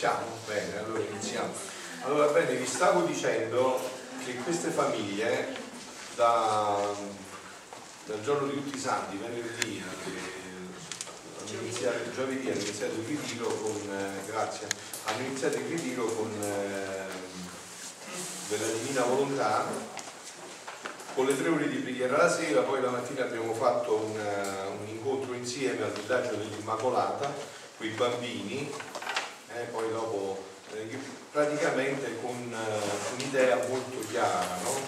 Possiamo? Bene, allora iniziamo. Allora bene, vi stavo dicendo che queste famiglie da, dal giorno di tutti i santi, venerdì, hanno iniziato, giovedì hanno iniziato il ritiro con, eh, grazie, hanno iniziato il ritiro con eh, divina volontà con le tre ore di preghiera la sera, poi la mattina abbiamo fatto un, un incontro insieme al villaggio dell'Immacolata, con i bambini, eh, poi dopo eh, praticamente con uh, un'idea molto chiara. No?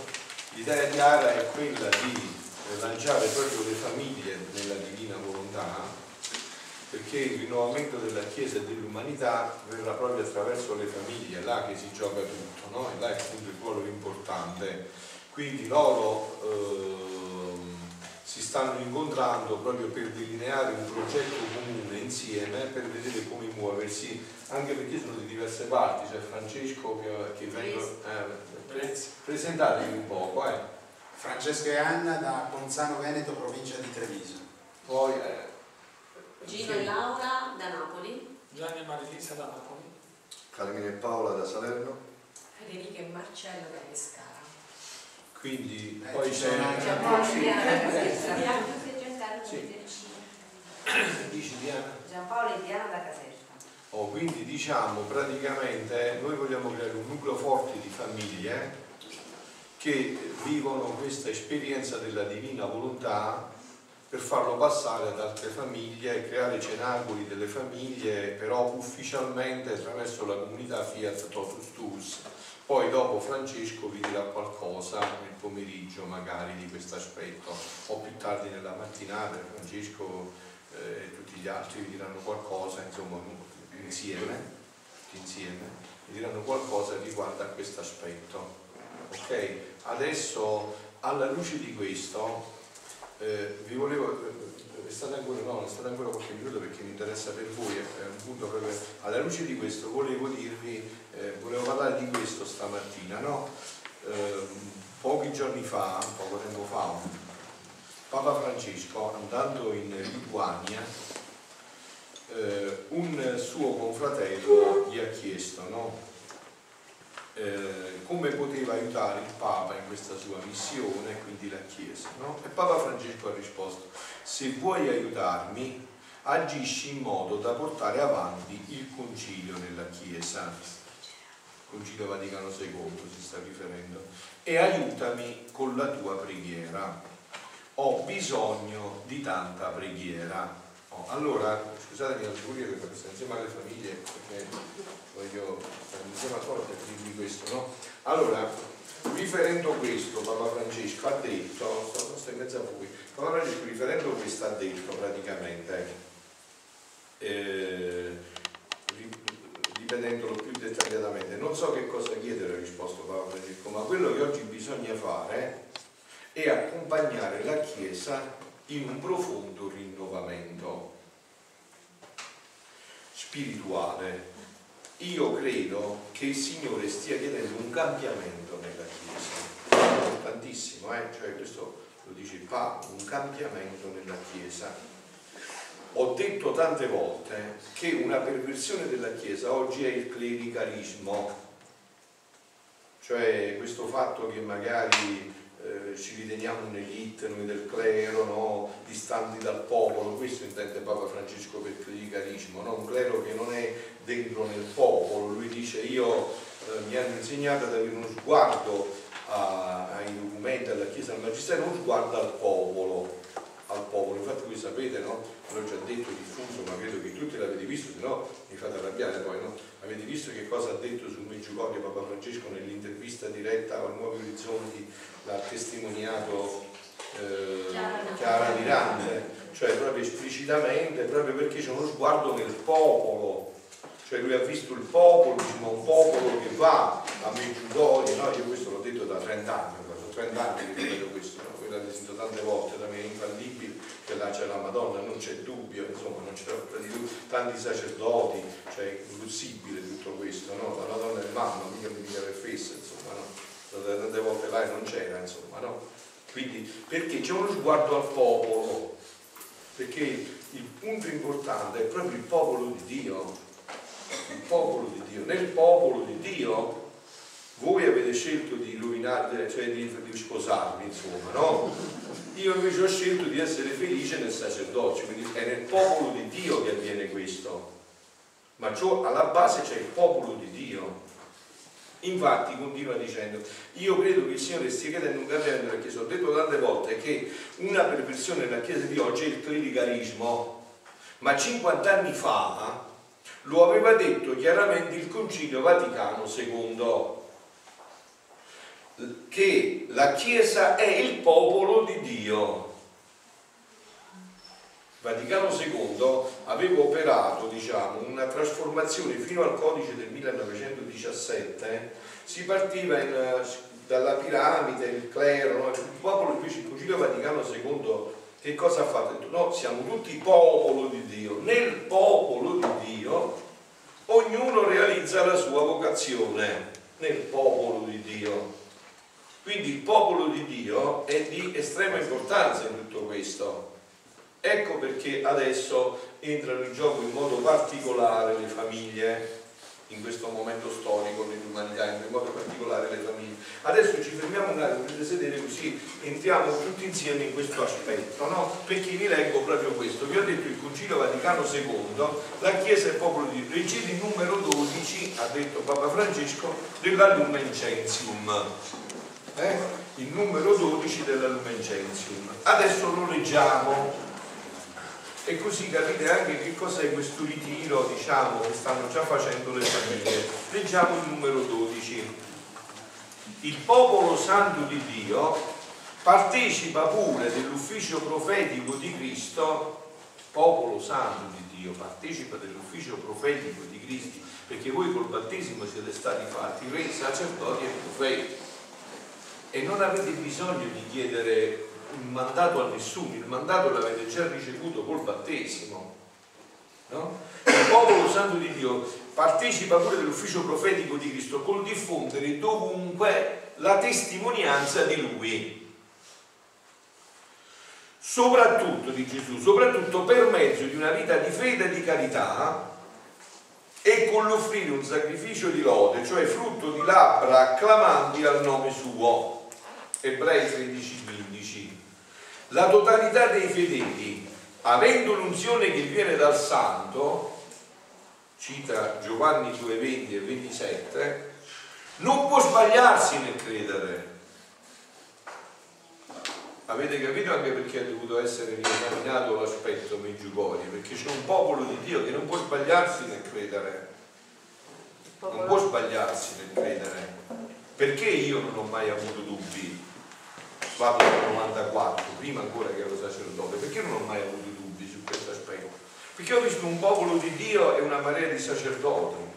L'idea chiara è quella di lanciare proprio le famiglie nella divina volontà, perché il rinnovamento della Chiesa e dell'umanità verrà proprio attraverso le famiglie, è là che si gioca tutto, no? è là appunto il ruolo importante. Quindi loro eh, si stanno incontrando proprio per delineare un progetto comune insieme, per vedere come muoversi, anche perché sono di diverse parti, c'è Francesco che, che vengono... Eh, presentatevi un poco. Eh. Francesco e Anna da Ponzano Veneto, provincia di Treviso. Poi... Eh, Gino e Laura da Napoli. Gianni e Marilisa da Napoli. Carmine e Paola da Salerno. Federica e Marcello da Pescara. Quindi Eh, poi c'è... anche- Giampaolo e Diana da Sì. Caserta. Dici Diana? Giampaolo e Diana da Caserta. Oh, quindi diciamo praticamente noi vogliamo creare un nucleo forte di famiglie che vivono questa esperienza della divina volontà per farlo passare ad altre famiglie e creare cenacoli delle famiglie, però ufficialmente attraverso la comunità Fiat Totus Tuus. Poi dopo Francesco vi dirà qualcosa nel pomeriggio magari di questo aspetto, o più tardi nella mattinata Francesco eh, e tutti gli altri vi diranno qualcosa, insomma, insieme, tutti insieme, vi diranno qualcosa riguardo a questo aspetto. Ok? Adesso alla luce di questo eh, vi volevo, eh, state ancora, no, non state ancora qualche minuto perché mi interessa per voi, è un punto proprio, alla luce di questo volevo dirvi, eh, volevo parlare di questo stamattina, no? Eh, pochi giorni fa, poco tempo fa, Papa Francesco andando in Lituania, eh, un suo confratello gli ha chiesto, no? eh, come poteva aiutare il Papa in questa sua missione, quindi la Chiesa. No? E Papa Francesco ha risposto, se vuoi aiutarmi, agisci in modo da portare avanti il concilio nella Chiesa. Concilio Vaticano II si sta riferendo. E aiutami con la tua preghiera. Ho bisogno di tanta preghiera. Oh, allora, scusatemi la figura che sto insieme alle famiglie perché voglio stare insieme a loro per dirvi questo, no? Allora, riferendo questo, Papa Francesco ha detto, in mezzo a voi, Francesco riferendo questo ha detto praticamente, eh, ripetendolo più dettagliatamente, non so che cosa chiedere, ha risposto Papa Francesco, ma quello che oggi bisogna fare è accompagnare la Chiesa in un profondo rinnovamento spirituale. Io credo che il Signore stia chiedendo un cambiamento nella Chiesa, importantissimo, eh? cioè questo lo dice il Papa, un cambiamento nella Chiesa. Ho detto tante volte che una perversione della Chiesa oggi è il clericalismo, cioè questo fatto che magari eh, ci riteniamo un'elite, noi del clero, no? distanti dal popolo, questo intende Papa Francesco per clericalismo, no? un clero che non è dentro nel popolo, lui dice io eh, mi hanno insegnato ad avere uno sguardo a- ai documenti, alla Chiesa, al Magistero, uno sguardo al popolo, al popolo, infatti voi sapete, no? l'ho già detto diffuso, ma credo che tutti l'avete visto, se no mi fate arrabbiare poi, no? avete visto che cosa ha detto sul Meggiugorio Papa Francesco nell'intervista diretta a Nuovi Orizzonti, l'ha testimoniato eh, Chiara. Chiara Mirante, cioè proprio esplicitamente, proprio perché c'è uno sguardo nel popolo, cioè lui ha visto il popolo, diciamo, un popolo che va a Meggiugorio, no? io questo l'ho detto da 30 anni, sono 30 anni che ripeto questo, no? voi l'avete sentito tante volte da me, infallibile, che là c'è la Madonna, non c'è dubbio, insomma, non dubbio, tanti sacerdoti, cioè è impossibile tutto questo, no? La Madonna è mamma, mica mi dica per fessa, insomma, no? Tante volte là non c'era, insomma, no? Quindi perché c'è uno sguardo al popolo, perché il punto importante è proprio il popolo di Dio. Il popolo di Dio. Nel popolo di Dio voi avete scelto di rovinare, cioè di, di sposarvi, insomma, no? Io invece ho scelto di essere felice nel sacerdozio, quindi è nel popolo di Dio che avviene questo. Ma ciò, alla base c'è il popolo di Dio. Infatti continua dicendo, io credo che il Signore stia chiedendo un cambiamento perché Chiesa, ho detto tante volte che una perversione nella Chiesa di oggi è il clericalismo, ma 50 anni fa lo aveva detto chiaramente il Concilio Vaticano II che la Chiesa è il popolo di Dio. Vaticano II aveva operato diciamo, una trasformazione fino al codice del 1917, si partiva in, dalla piramide, il clero, il popolo invece il Concilio Vaticano II che cosa ha fatto? No, siamo tutti popolo di Dio, nel popolo di Dio ognuno realizza la sua vocazione, nel popolo di Dio. Quindi il popolo di Dio è di estrema importanza in tutto questo. Ecco perché adesso entrano in gioco in modo particolare le famiglie in questo momento storico nell'umanità, in modo particolare le famiglie. Adesso ci attimo, potete sedere così entriamo tutti insieme in questo aspetto, no? Perché vi leggo proprio questo. Vi ho detto il Concilio Vaticano II, la Chiesa e il popolo di Dio, il numero 12, ha detto Papa Francesco, della Lumen Gentium eh? il numero 12 della Lumen Gentium. Adesso lo leggiamo e così capite anche che cos'è questo ritiro diciamo, che stanno già facendo le famiglie. Leggiamo il numero 12. Il popolo santo di Dio partecipa pure dell'ufficio profetico di Cristo, popolo santo di Dio partecipa dell'ufficio profetico di Cristo, perché voi col battesimo siete stati fatti re, sacerdoti e profeti e non avete bisogno di chiedere un mandato a nessuno, il mandato l'avete già ricevuto col battesimo. No? Il popolo santo di Dio partecipa pure dell'ufficio profetico di Cristo col diffondere dovunque la testimonianza di Lui. Soprattutto di Gesù, soprattutto per mezzo di una vita di fede e di carità e con l'offrire un sacrificio di lode, cioè frutto di labbra acclamanti al nome suo. Ebrei 13-15. La totalità dei fedeli, avendo l'unzione che viene dal Santo, cita Giovanni 2, 20 e 27, non può sbagliarsi nel credere. Avete capito anche perché ha dovuto essere riesaminato l'aspetto Meggiugorie? Perché c'è un popolo di Dio che non può sbagliarsi nel credere. Non può sbagliarsi nel credere. Perché io non ho mai avuto dubbi? vado dal 94, prima ancora che ero sacerdote, perché non ho mai avuto dubbi su questo aspetto? Perché ho visto un popolo di Dio e una marea di sacerdoti.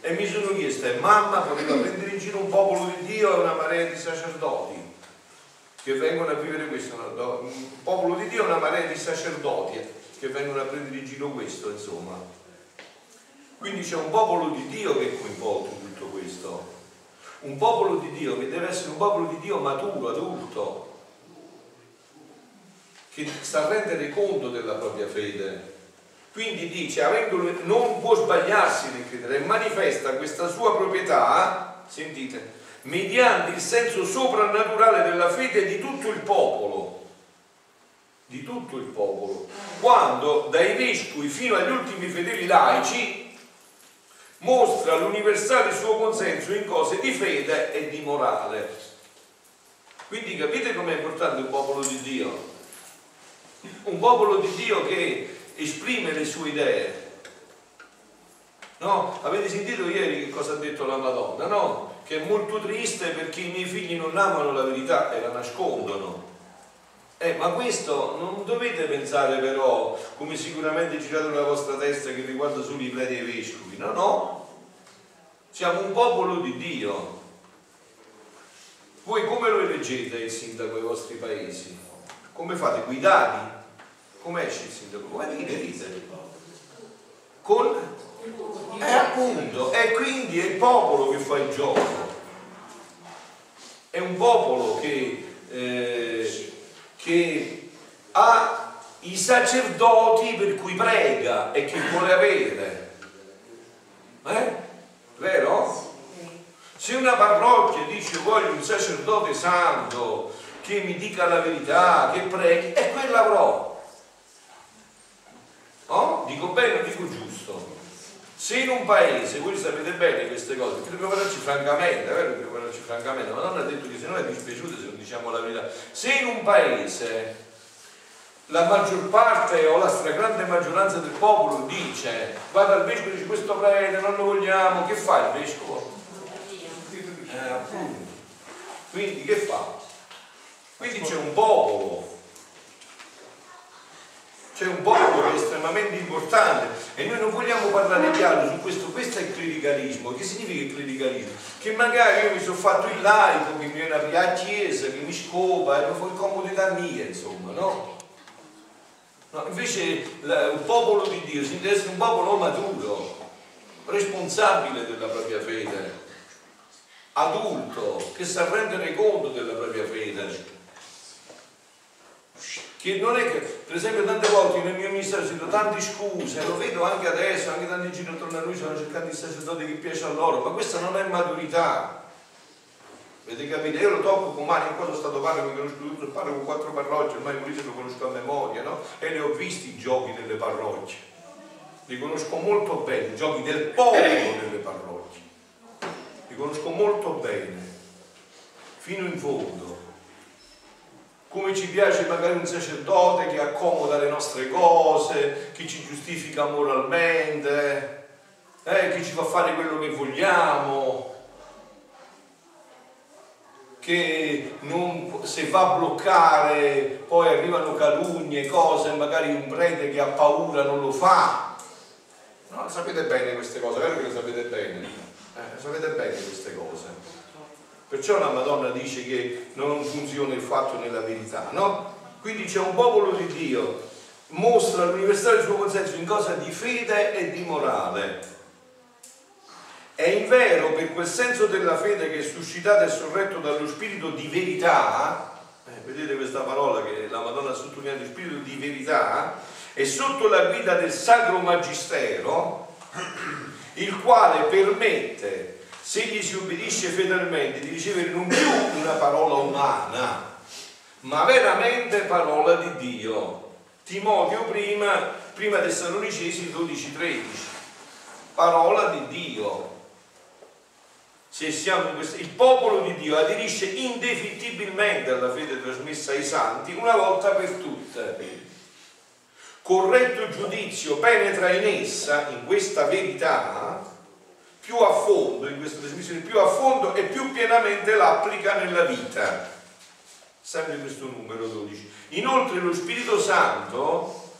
E mi sono chiesto, e mamma poteva prendere in giro un popolo di Dio e una marea di sacerdoti che vengono a vivere questo, un popolo di Dio e una marea di sacerdoti che vengono a prendere in giro questo, insomma. Quindi c'è un popolo di Dio che è coinvolto in tutto questo un popolo di Dio che deve essere un popolo di Dio maturo, adulto, che sa rendere conto della propria fede. Quindi dice, avendolo, non può sbagliarsi nel credere manifesta questa sua proprietà, sentite, mediante il senso soprannaturale della fede di tutto il popolo, di tutto il popolo, quando dai vescovi fino agli ultimi fedeli laici mostra l'universale suo consenso in cose di fede e di morale. Quindi capite com'è importante un popolo di Dio? Un popolo di Dio che esprime le sue idee. No? Avete sentito ieri che cosa ha detto la Madonna? No? Che è molto triste perché i miei figli non amano la verità e la nascondono. Eh, ma questo non dovete pensare però, come sicuramente girate nella vostra testa, che riguarda solo i preti e i vescovi. No, no. Siamo un popolo di Dio. Voi come lo eleggete il sindaco dei vostri paesi? Come fate? Guidati? Come esce il sindaco? Come dite? Dite. Con? Eh appunto, e quindi è il popolo che fa il gioco. È un popolo che... Eh, che ha i sacerdoti per cui prega e che vuole avere. Eh? Vero? Se una parrocchia dice voglio un sacerdote santo che mi dica la verità, che preghi, e quella avrò. No? Dico bene o dico giusto? Se in un paese, voi sapete bene queste cose, perché dobbiamo parlarci francamente, è vero dobbiamo parlarci francamente, ma non ha detto che se no è dispiaciuto se non diciamo la verità. Se in un paese la maggior parte o la stragrande maggioranza del popolo dice va dal vescovo e dice questo prete non lo vogliamo, che fa il vescovo? Eh, appunto. Quindi che fa? Quindi c'è un popolo c'è un popolo è estremamente importante e noi non vogliamo parlare chiaro su questo, questo è il clericalismo. Che significa il clericalismo? Che magari io mi sono fatto il laico, che mi viene a chiesa, che mi scopa e mi fa comodità mia, insomma, no? no invece la, il popolo di Dio si essere un popolo maturo, responsabile della propria fede, adulto, che sa rendere conto della propria fede che non è che, per esempio tante volte nel mio ministero sento tante scuse, lo vedo anche adesso, anche tanti giri attorno a lui stanno cercando di sacerdoti che piace a loro, ma questa non è maturità. Avete capito? Io lo tocco con mani, in sono stato mi conosco tutto, parlo con quattro parrocchie, ormai Maurizio lo conosco a memoria, no? E ne ho visti i giochi nelle parrocchie. Li conosco molto bene, i giochi del popolo nelle parrocchie. Li conosco molto bene, fino in fondo come ci piace magari un sacerdote che accomoda le nostre cose, che ci giustifica moralmente, eh, che ci fa fare quello che vogliamo, che non, se va a bloccare poi arrivano calunnie, cose, magari un prete che ha paura non lo fa. No, sapete bene queste cose, vero che le sapete bene? Eh, sapete bene queste cose. Perciò la Madonna dice che non funziona il fatto nella verità, no? Quindi c'è un popolo di Dio, mostra all'università il suo consenso in cosa di fede e di morale. È in vero per quel senso della fede che è suscitato e sorretto dallo spirito di verità, eh, vedete questa parola che la Madonna ha sottolineato, spirito di verità, è sotto la guida del Sacro Magistero, il quale permette se gli si ubbidisce fedelmente di ricevere non più una parola umana, ma veramente parola di Dio. Timoteo prima, prima Tessalonicesi 12-13, parola di Dio. Se siamo in questo, il popolo di Dio aderisce indefittibilmente alla fede trasmessa ai santi una volta per tutte. Corretto giudizio penetra in essa, in questa verità, più a fondo, in questa trasmissione, più a fondo e più pienamente l'applica nella vita. Sempre questo numero 12. Inoltre lo Spirito Santo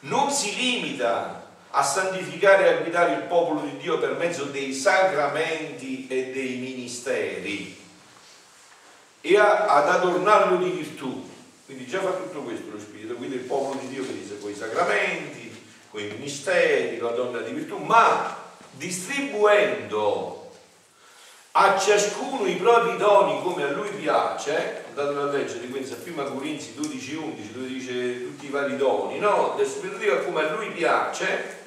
non si limita a santificare e a guidare il popolo di Dio per mezzo dei sacramenti e dei ministeri e a, ad adornarlo di virtù. Quindi già fa tutto questo lo Spirito, quindi il popolo di Dio con i sacramenti, con i ministeri, la donna di virtù, ma distribuendo a ciascuno i propri doni come a lui piace, andate a leggere quindi prima Corinzi 12, 11, dove dice tutti i vari doni, no? Dio come a lui piace,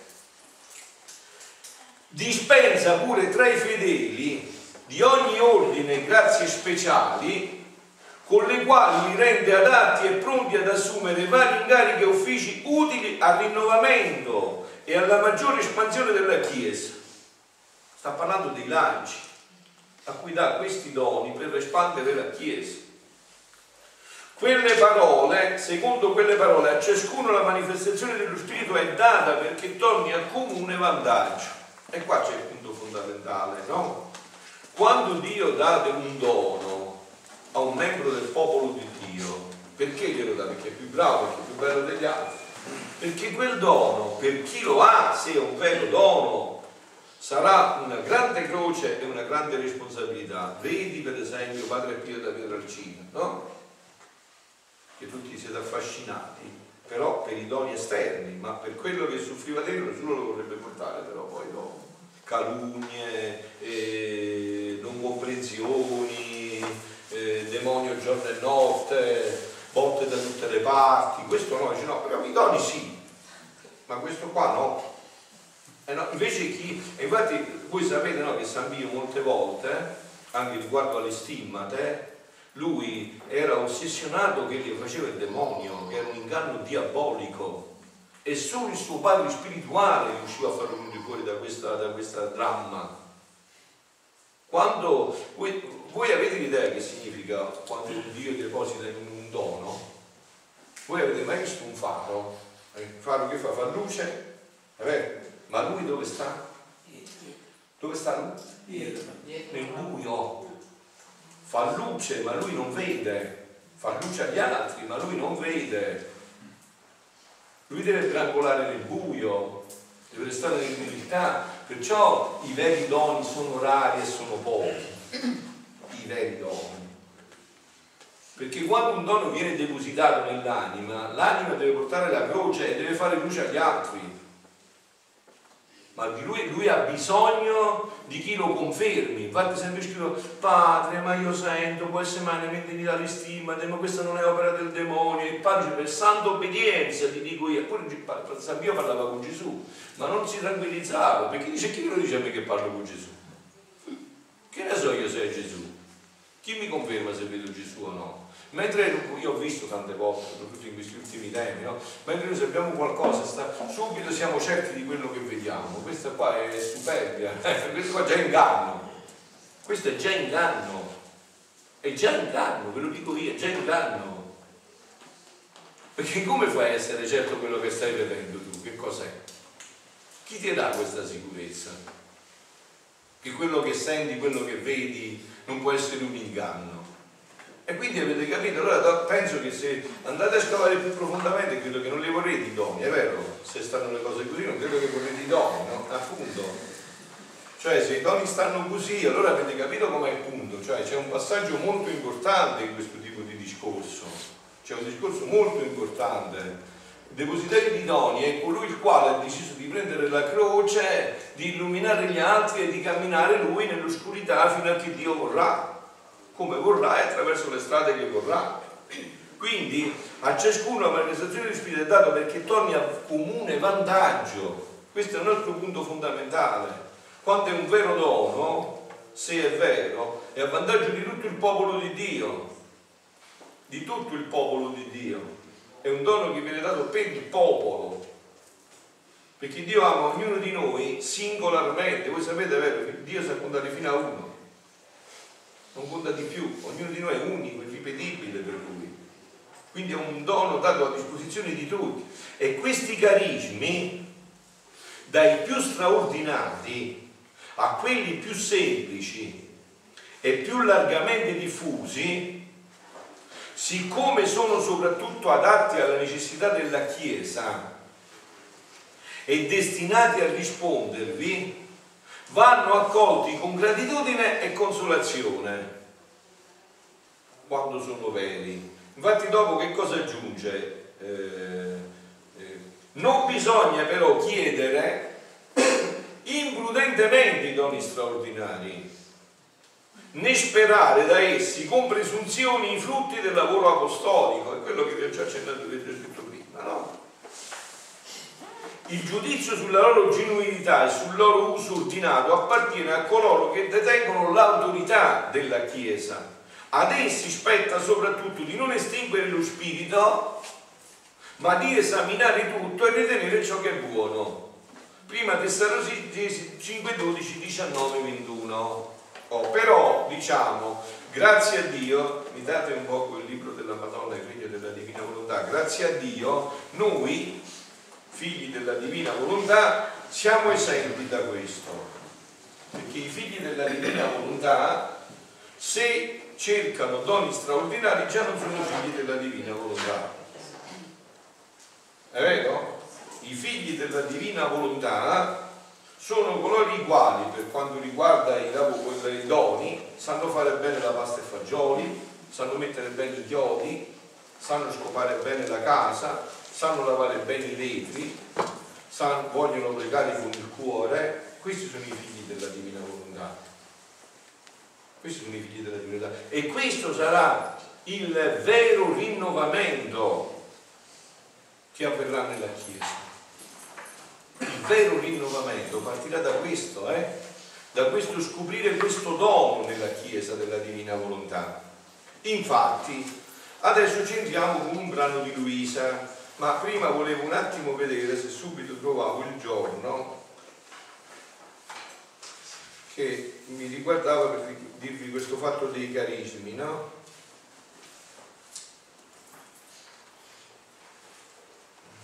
dispensa pure tra i fedeli di ogni ordine grazie speciali con le quali li rende adatti e pronti ad assumere vari incarichi e uffici utili al rinnovamento e alla maggiore espansione della Chiesa sta parlando dei laici, a cui dà questi doni per espandere la Chiesa. Quelle parole, secondo quelle parole, a ciascuno la manifestazione dello Spirito è data perché torni a comune vantaggio. E qua c'è il punto fondamentale, no? Quando Dio dà un dono a un membro del popolo di Dio, perché glielo dà? Perché è più bravo, perché è più bello degli altri. Perché quel dono, per chi lo ha, se è un vero dono, sarà una grande croce e una grande responsabilità. Vedi per esempio Padre Pio da Pietralcina, no? Che tutti siete affascinati, però per i doni esterni, ma per quello che soffriva dentro nessuno lo vorrebbe portare però poi dopo. Calunnie, eh, non comprensioni, eh, demonio giorno e notte, botte da tutte le parti, questo no, dice no, però i doni sì, ma questo qua no Eh no, invece chi, infatti voi sapete no, che San Pio molte volte, anche riguardo alle stimmate, lui era ossessionato che gli faceva il demonio, che era un inganno diabolico e solo il suo padre spirituale riusciva a farlo venire fuori da questa, da questa dramma. Quando voi, voi avete l'idea che significa quando Dio deposita in un dono? Voi avete mai visto un faro? Il faro che fa? Fa luce? È vero? Ma lui dove sta? Dove sta lui? Nel buio. Fa luce, ma lui non vede. Fa luce agli altri, ma lui non vede. Lui deve triangolare nel buio, deve restare nell'umiltà. Perciò i veri doni sono rari e sono pochi. I veri doni. Perché quando un dono viene depositato nell'anima, l'anima deve portare la croce e deve fare luce agli altri ma lui, lui, ha bisogno di chi lo confermi. Infatti sempre scritto, padre, ma io sento, può essere mai ne dalle stimmate, ma questa non è opera del demonio. Il padre per santa obbedienza ti dico io. Eppure San Pio parlava con Gesù, ma non si tranquillizzava, perché dice, chi me lo dice a me che parlo con Gesù? Che ne so io se è Gesù? Chi mi conferma se vedo Gesù o no? Mentre io ho visto tante volte, soprattutto in questi ultimi temi, no? mentre noi sappiamo qualcosa, sta, subito siamo certi di quello che vediamo. Questa qua è superbia, questo qua è già inganno. Questo è già inganno. È già inganno, ve lo dico io, è già inganno. Perché come fai a essere certo quello che stai vedendo tu? Che cos'è? Chi ti dà questa sicurezza? Che quello che senti, quello che vedi non può essere un inganno. E quindi avete capito? Allora penso che se andate a scavare più profondamente, credo che non li vorrete i doni, è vero? Se stanno le cose così, non credo che vorrete i doni, no? Appunto. Cioè se i doni stanno così, allora avete capito com'è il punto? Cioè c'è un passaggio molto importante in questo tipo di discorso. C'è un discorso molto importante. Depositario di doni è colui il quale ha deciso di prendere la croce, di illuminare gli altri e di camminare lui nell'oscurità fino a che Dio vorrà come vorrà e attraverso le strade che vorrà. Quindi a ciascuno la manifestazione di Spirito è data perché torni a comune vantaggio. Questo è un altro punto fondamentale. Quando è un vero dono, se è vero, è a vantaggio di tutto il popolo di Dio. Di tutto il popolo di Dio. È un dono che viene dato per il popolo. Perché Dio ama ognuno di noi singolarmente. Voi sapete, vero, Dio si è contato fino a uno non conta di più, ognuno di noi è unico, irripetibile per lui. Quindi è un dono dato a disposizione di tutti. E questi carismi, dai più straordinati a quelli più semplici e più largamente diffusi, siccome sono soprattutto adatti alla necessità della Chiesa e destinati a rispondervi, vanno accolti con gratitudine e consolazione quando sono veri. Infatti dopo che cosa aggiunge? Eh, eh, non bisogna però chiedere imprudentemente i doni straordinari, né sperare da essi con presunzioni i frutti del lavoro apostolico, è quello che vi ho già accennato, vi ho detto prima, no? Il giudizio sulla loro genuinità e sul loro uso ordinato appartiene a coloro che detengono l'autorità della Chiesa. Ad essi spetta soprattutto di non estinguere lo spirito, ma di esaminare tutto e ritenere ciò che è buono. Prima Tessalonicesi 5, 12, 19, 21. Oh, però, diciamo, grazie a Dio, mi date un po' quel libro della Madonna e Figlio della Divina Volontà, grazie a Dio, noi figli della divina volontà, siamo esenti da questo. Perché i figli della divina volontà, se cercano doni straordinari, già non sono figli della divina volontà. È vero? I figli della divina volontà sono coloro i quali, per quanto riguarda i, i doni, sanno fare bene la pasta e fagioli, sanno mettere bene i chiodi, sanno scopare bene la casa, sanno lavare bene i vetri, sanno, vogliono pregare con il cuore, questi sono i figli della divina volontà. Questi sono i figli della divina volontà. E questo sarà il vero rinnovamento che avverrà nella Chiesa. Il vero rinnovamento partirà da questo, eh? da questo scoprire questo dono nella Chiesa della Divina Volontà. Infatti, adesso ci entriamo con un brano di Luisa, ma prima volevo un attimo vedere se subito trovavo il giorno che mi riguardava per dirvi questo fatto dei carismi, no?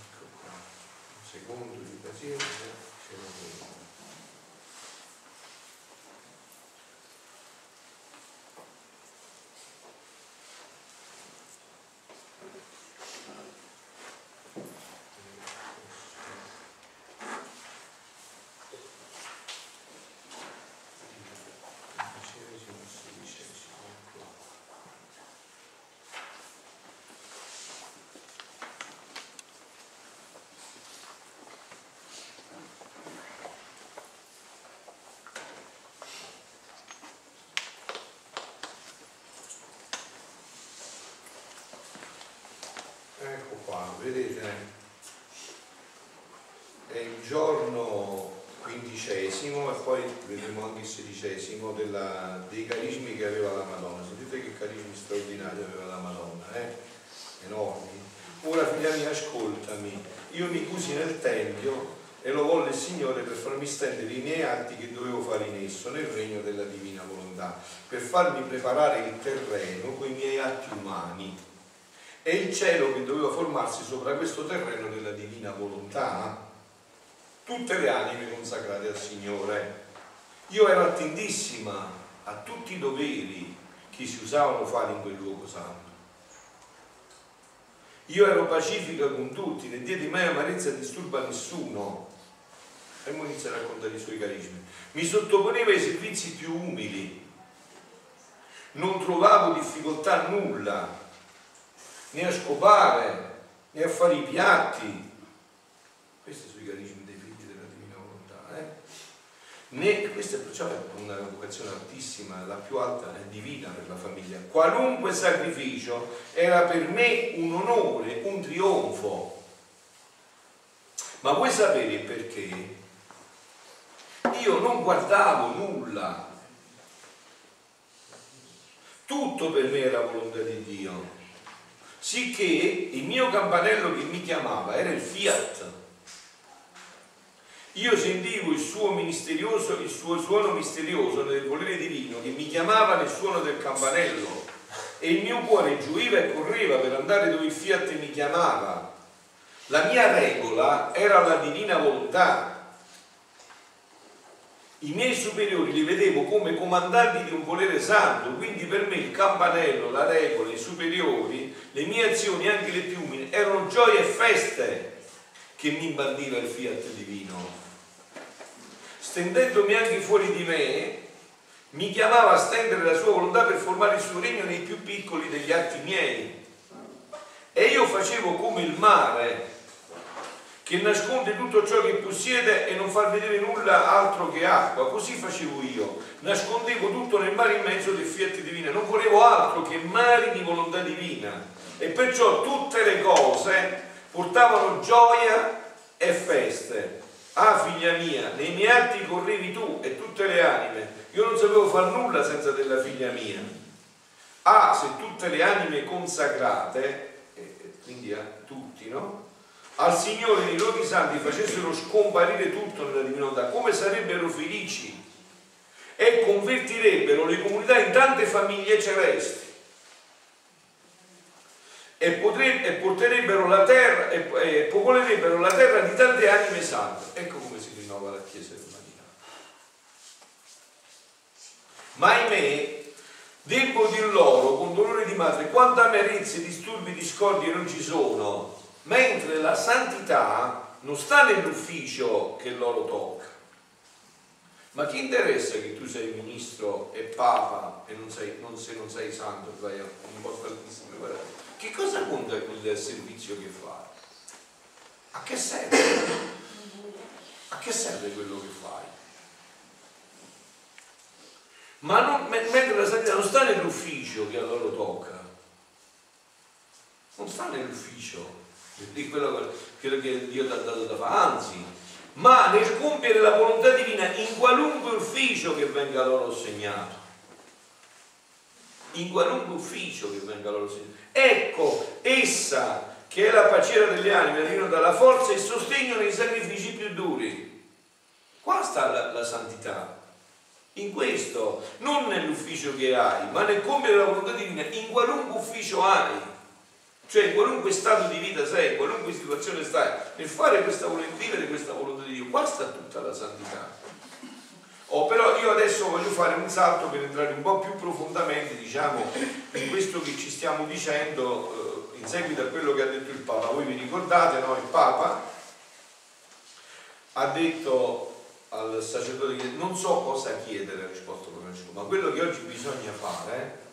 Ecco qua, un secondo di pazienza, ce lo vedo. Undicesimo, sedicesimo, ecco. Ecco qua, vedete? È il giorno quindicesimo e poi vedremo anche il sedicesimo della- dei carismi che aveva la Madonna. Sentite che carismi straordinari aveva la Madonna, eh? Enormi. Ora figlia mia ascoltami, io mi cusi nel Tempio e lo volle il Signore per farmi stendere i miei atti che dovevo fare in esso, nel regno della divina volontà, per farmi preparare il terreno con i miei atti umani e il cielo che doveva formarsi sopra questo terreno della divina volontà, tutte le anime consacrate al Signore. Io ero attentissima a tutti i doveri che si usavano fare in quel luogo santo. Io ero pacifica con tutti, né diedi mai amarezza disturba nessuno. E ora inizia a raccontare i suoi carismi. Mi sottoponeva ai servizi più umili. Non trovavo difficoltà nulla, né a scopare, né a fare i piatti. Questi sono i carismi dei figli della divina volontà. Eh? Né, questa perciò è una vocazione altissima, la più alta e divina per la famiglia. Qualunque sacrificio era per me un onore, un trionfo. Ma vuoi sapere perché? Io non guardavo nulla. Tutto per me era volontà di Dio. Sicché il mio campanello che mi chiamava era il fiat. Io sentivo il suo misterioso, il suo suono misterioso nel volere divino che mi chiamava nel suono del campanello e il mio cuore gioiva e correva per andare dove il fiat mi chiamava. La mia regola era la divina volontà. I miei superiori li vedevo come comandanti di un volere santo, quindi per me il campanello, la regola, i superiori, le mie azioni, anche le più umili, erano gioie e feste che mi imbandiva il fiat divino. Stendendomi anche fuori di me, mi chiamava a stendere la sua volontà per formare il suo regno nei più piccoli degli atti miei. E io facevo come il mare, che nasconde tutto ciò che possiede e non fa vedere nulla altro che acqua. Così facevo io, nascondevo tutto nel mare immenso del fiat divino, non volevo altro che mari di volontà divina. E perciò tutte le cose portavano gioia e feste. Ah figlia mia, nei miei atti correvi tu e tutte le anime. Io non sapevo far nulla senza della figlia mia. Ah, se tutte le anime consacrate, e quindi a tutti, no? Al Signore nei luoghi santi facessero scomparire tutto nella divinità, come sarebbero felici e convertirebbero le comunità in tante famiglie celesti e, potre- e porterebbero la terra e, e popolerebbero la terra di tante anime sante. Ecco come si rinnova la Chiesa dell'umanità. Ma ahimè, devo dir loro con dolore di madre quante amarezze, disturbi, discordie non ci sono mentre la santità non sta nell'ufficio che loro tocca. Ma chi interessa che tu sei ministro e papa e non sei, non, se non sei santo vai a un posto altissimo? Che cosa conta il servizio che fai? A che serve? A che serve quello che fai? Ma non, mentre la santità non sta nell'ufficio che a loro tocca, non sta nell'ufficio di quello, quello che Dio ti ha dato da fare, anzi, ma nel compiere la volontà divina in qualunque ufficio che venga loro assegnato. In qualunque ufficio che venga loro assegnato. Ecco, essa che è la paciera delle anime, arriva dalla forza e sostegno nei sacrifici più duri. Qua sta la, la santità. In questo, non nell'ufficio che hai, ma nel compiere la volontà divina, in qualunque ufficio hai cioè in qualunque stato di vita sei, in qualunque situazione stai, nel fare questa volontà, vivere questa volontà di Dio, qua sta tutta la santità. Oh, però io adesso voglio fare un salto per entrare un po' più profondamente, diciamo, in questo che ci stiamo dicendo eh, in seguito a quello che ha detto il Papa. Voi vi ricordate, no? Il Papa ha detto al sacerdote che non so cosa chiedere, ha risposto Francesco, ma quello che oggi bisogna fare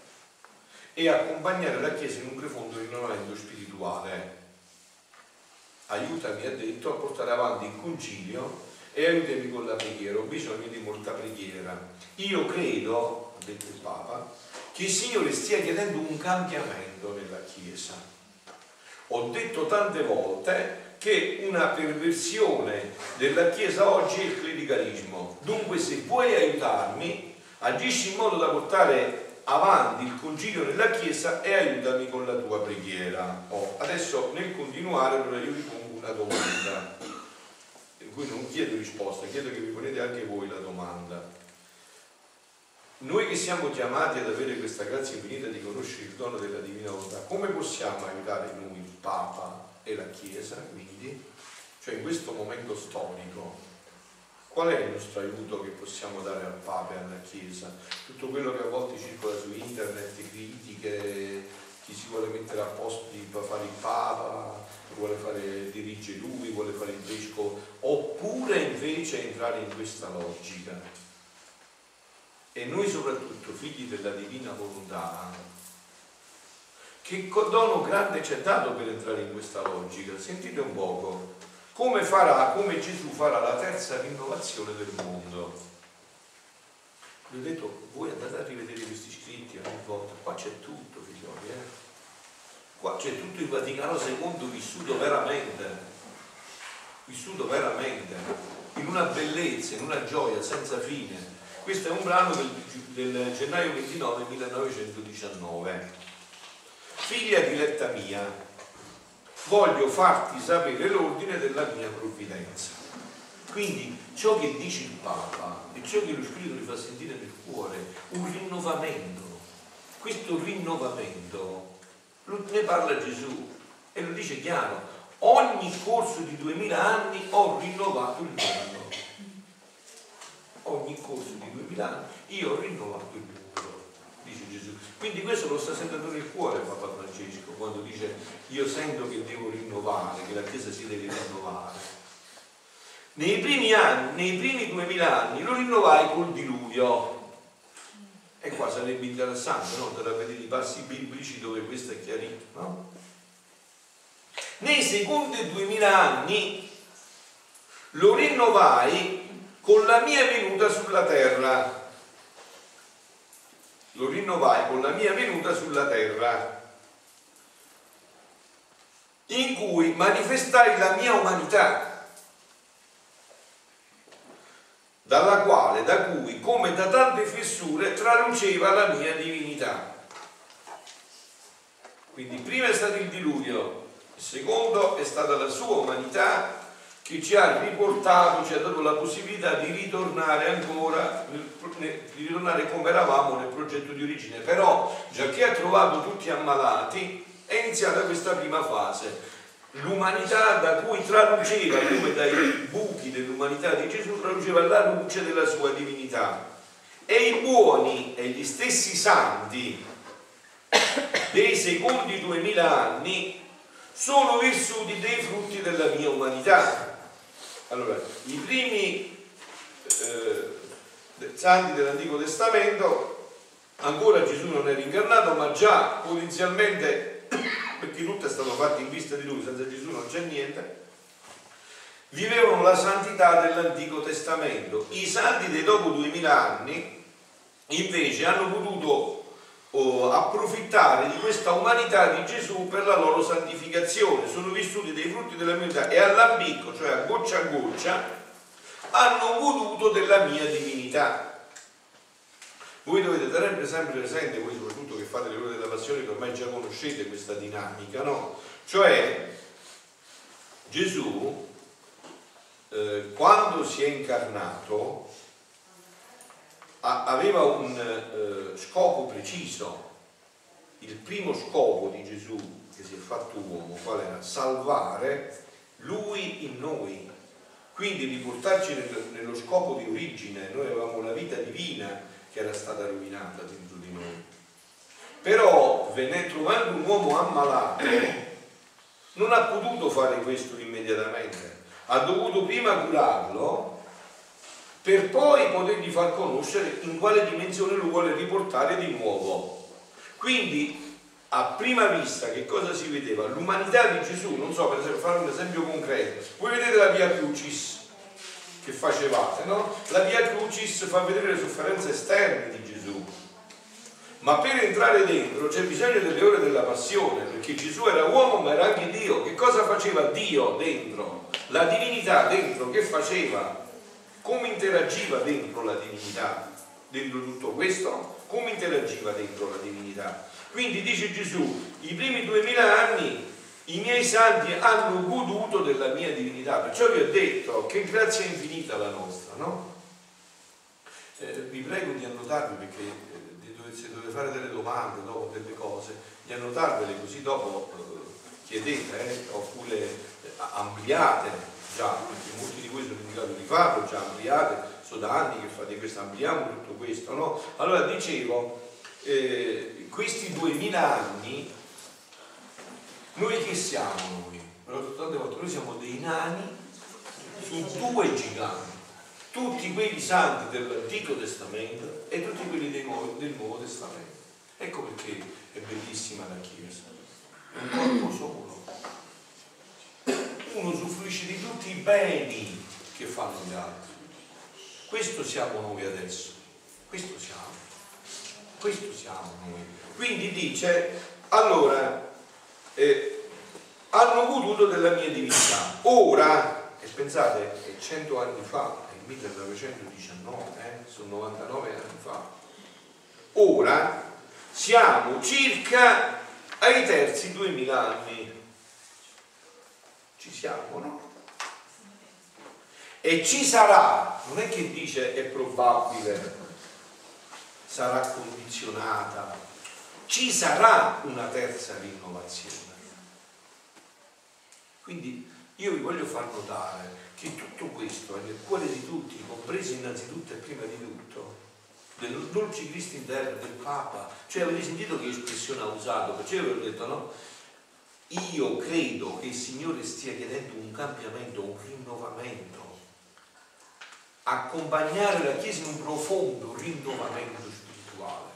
e accompagnare la Chiesa in un profondo rinnovamento spirituale. Aiutami, ha detto, a portare avanti il concilio e aiutami con la preghiera, ho bisogno di molta preghiera. Io credo, ha detto il Papa, che il Signore stia chiedendo un cambiamento nella Chiesa. Ho detto tante volte che una perversione della Chiesa oggi è il clericalismo. Dunque se vuoi aiutarmi, agisci in modo da portare avanti il concilio nella Chiesa e aiutami con la tua preghiera. Oh, adesso nel continuare allora io vi pongo una domanda, in cui non chiedo risposta, chiedo che vi ponete anche voi la domanda. Noi che siamo chiamati ad avere questa grazia infinita di conoscere il dono della divina volontà, come possiamo aiutare noi il Papa e la Chiesa, quindi, cioè in questo momento storico, Qual è il nostro aiuto che possiamo dare al Papa e alla Chiesa? Tutto quello che a volte circola su internet, critiche, chi si vuole mettere a posto di fare il Papa, vuole fare, dirige lui, vuole fare il vescovo, oppure invece entrare in questa logica. E noi soprattutto, figli della divina volontà, che dono grande ci è dato per entrare in questa logica? Sentite un poco come farà, come Gesù farà la terza rinnovazione del mondo. Vi ho detto, voi andate a rivedere questi scritti ogni volta, qua c'è tutto, figlioli, eh? Qua c'è tutto il Vaticano II vissuto veramente, vissuto veramente, in una bellezza, in una gioia senza fine. Questo è un brano del, del gennaio 29 1919. Figlia diletta mia, voglio farti sapere l'ordine della mia provvidenza. Quindi ciò che dice il Papa e ciò che lo Spirito gli fa sentire nel cuore, un rinnovamento. Questo rinnovamento ne parla Gesù e lo dice chiaro. Ogni corso di duemila anni ho rinnovato il mondo. Ogni corso di duemila anni io ho rinnovato il mondo, Gesù. Quindi questo lo sta sentendo nel cuore Papa Francesco quando dice io sento che devo rinnovare, che la Chiesa si deve rinnovare. Nei primi anni, nei primi duemila anni, lo rinnovai col diluvio. E qua sarebbe interessante, no? Da vedere i passi biblici dove questo è chiarito, no? Nei secondi duemila anni lo rinnovai con la mia venuta sulla terra lo rinnovai con la mia venuta sulla terra, in cui manifestai la mia umanità, dalla quale, da cui, come da tante fessure, traluceva la mia divinità. Quindi prima è stato il diluvio, il secondo è stata la sua umanità che ci ha riportato, ci ha dato la possibilità di ritornare ancora, di ritornare come eravamo nel progetto di origine. Però, già che ha trovato tutti ammalati, è iniziata questa prima fase. L'umanità da cui traduceva, come dai buchi dell'umanità di Gesù, traduceva la luce della sua divinità. E i buoni e gli stessi santi dei secondi duemila anni sono vissuti dei frutti della mia umanità. Allora, i primi eh, santi dell'Antico Testamento, ancora Gesù non era incarnato, ma già potenzialmente, perché tutto è stato fatto in vista di lui, senza Gesù non c'è niente, vivevano la santità dell'Antico Testamento. I santi dei dopo duemila anni invece hanno potuto oh, approfittare di questa umanità di Gesù per la loro santificazione, sono vissuti dei frutti della mia vita e all'ambicco, cioè a goccia a goccia, hanno goduto della mia divinità. Voi dovete tenere sempre presente, voi soprattutto che fate le ore della passione, che ormai già conoscete questa dinamica, no? Cioè, Gesù, eh, quando si è incarnato, aveva un eh, scopo preciso. Il primo scopo di Gesù che si è fatto uomo, qual era? Salvare lui in noi. Quindi riportarci nel- nello scopo di origine. Noi avevamo la vita divina che era stata rovinata dentro di noi. Però venne trovando un uomo ammalato, non ha potuto fare questo immediatamente. Ha dovuto prima curarlo per poi potergli far conoscere in quale dimensione lo vuole riportare di nuovo. Quindi, a prima vista, che cosa si vedeva? L'umanità di Gesù, non so, per esempio, fare un esempio concreto, voi vedete la Via Crucis che facevate, no? La Via Crucis fa vedere le sofferenze esterne di Gesù, ma per entrare dentro c'è bisogno delle ore della passione, perché Gesù era uomo ma era anche Dio. Che cosa faceva Dio dentro? La divinità dentro che faceva? Come interagiva dentro la divinità? Dentro tutto questo? Come interagiva dentro la divinità? Quindi dice Gesù, i primi duemila anni i miei santi hanno goduto della mia divinità, perciò vi ho detto che grazia infinita la nostra, no? Eh, vi prego di annotarvi perché eh, se dovete fare delle domande dopo delle cose, di annotarvele così dopo eh, chiedete eh, oppure eh, ampliate già, perché molti di voi sono in grado di farlo, già ampliate, sono da anni che fate questo, ampliamo tutto questo, no? Allora dicevo, eh, questi duemila anni, noi che siamo noi? Tante volte, noi siamo dei nani su due giganti, tutti quelli santi dell'Antico Testamento e tutti quelli dei Nuovo- del Nuovo Testamento. Ecco perché è bellissima la Chiesa, un corpo solo. Uno usufruisce di tutti i beni che fanno gli altri. Questo siamo noi adesso, questo siamo, questo siamo noi. Quindi dice, allora, eh, hanno goduto della mia divinità. Ora, e pensate, è 100 anni fa, è il 1919, eh, sono 99 anni fa. Ora siamo circa ai terzi 2000 anni. Ci siamo, no? E ci sarà, non è che dice è probabile, sarà condizionata, ci sarà una terza rinnovazione. Quindi io vi voglio far notare che tutto questo è nel cuore di tutti, compreso innanzitutto e prima di tutto, del dolce Cristo in terra, del Papa. Cioè avete sentito che espressione ha usato? Perciò io vi ho detto no? Io credo che il Signore stia chiedendo un cambiamento, un rinnovamento. Accompagnare la Chiesa in un profondo rinnovamento spirituale.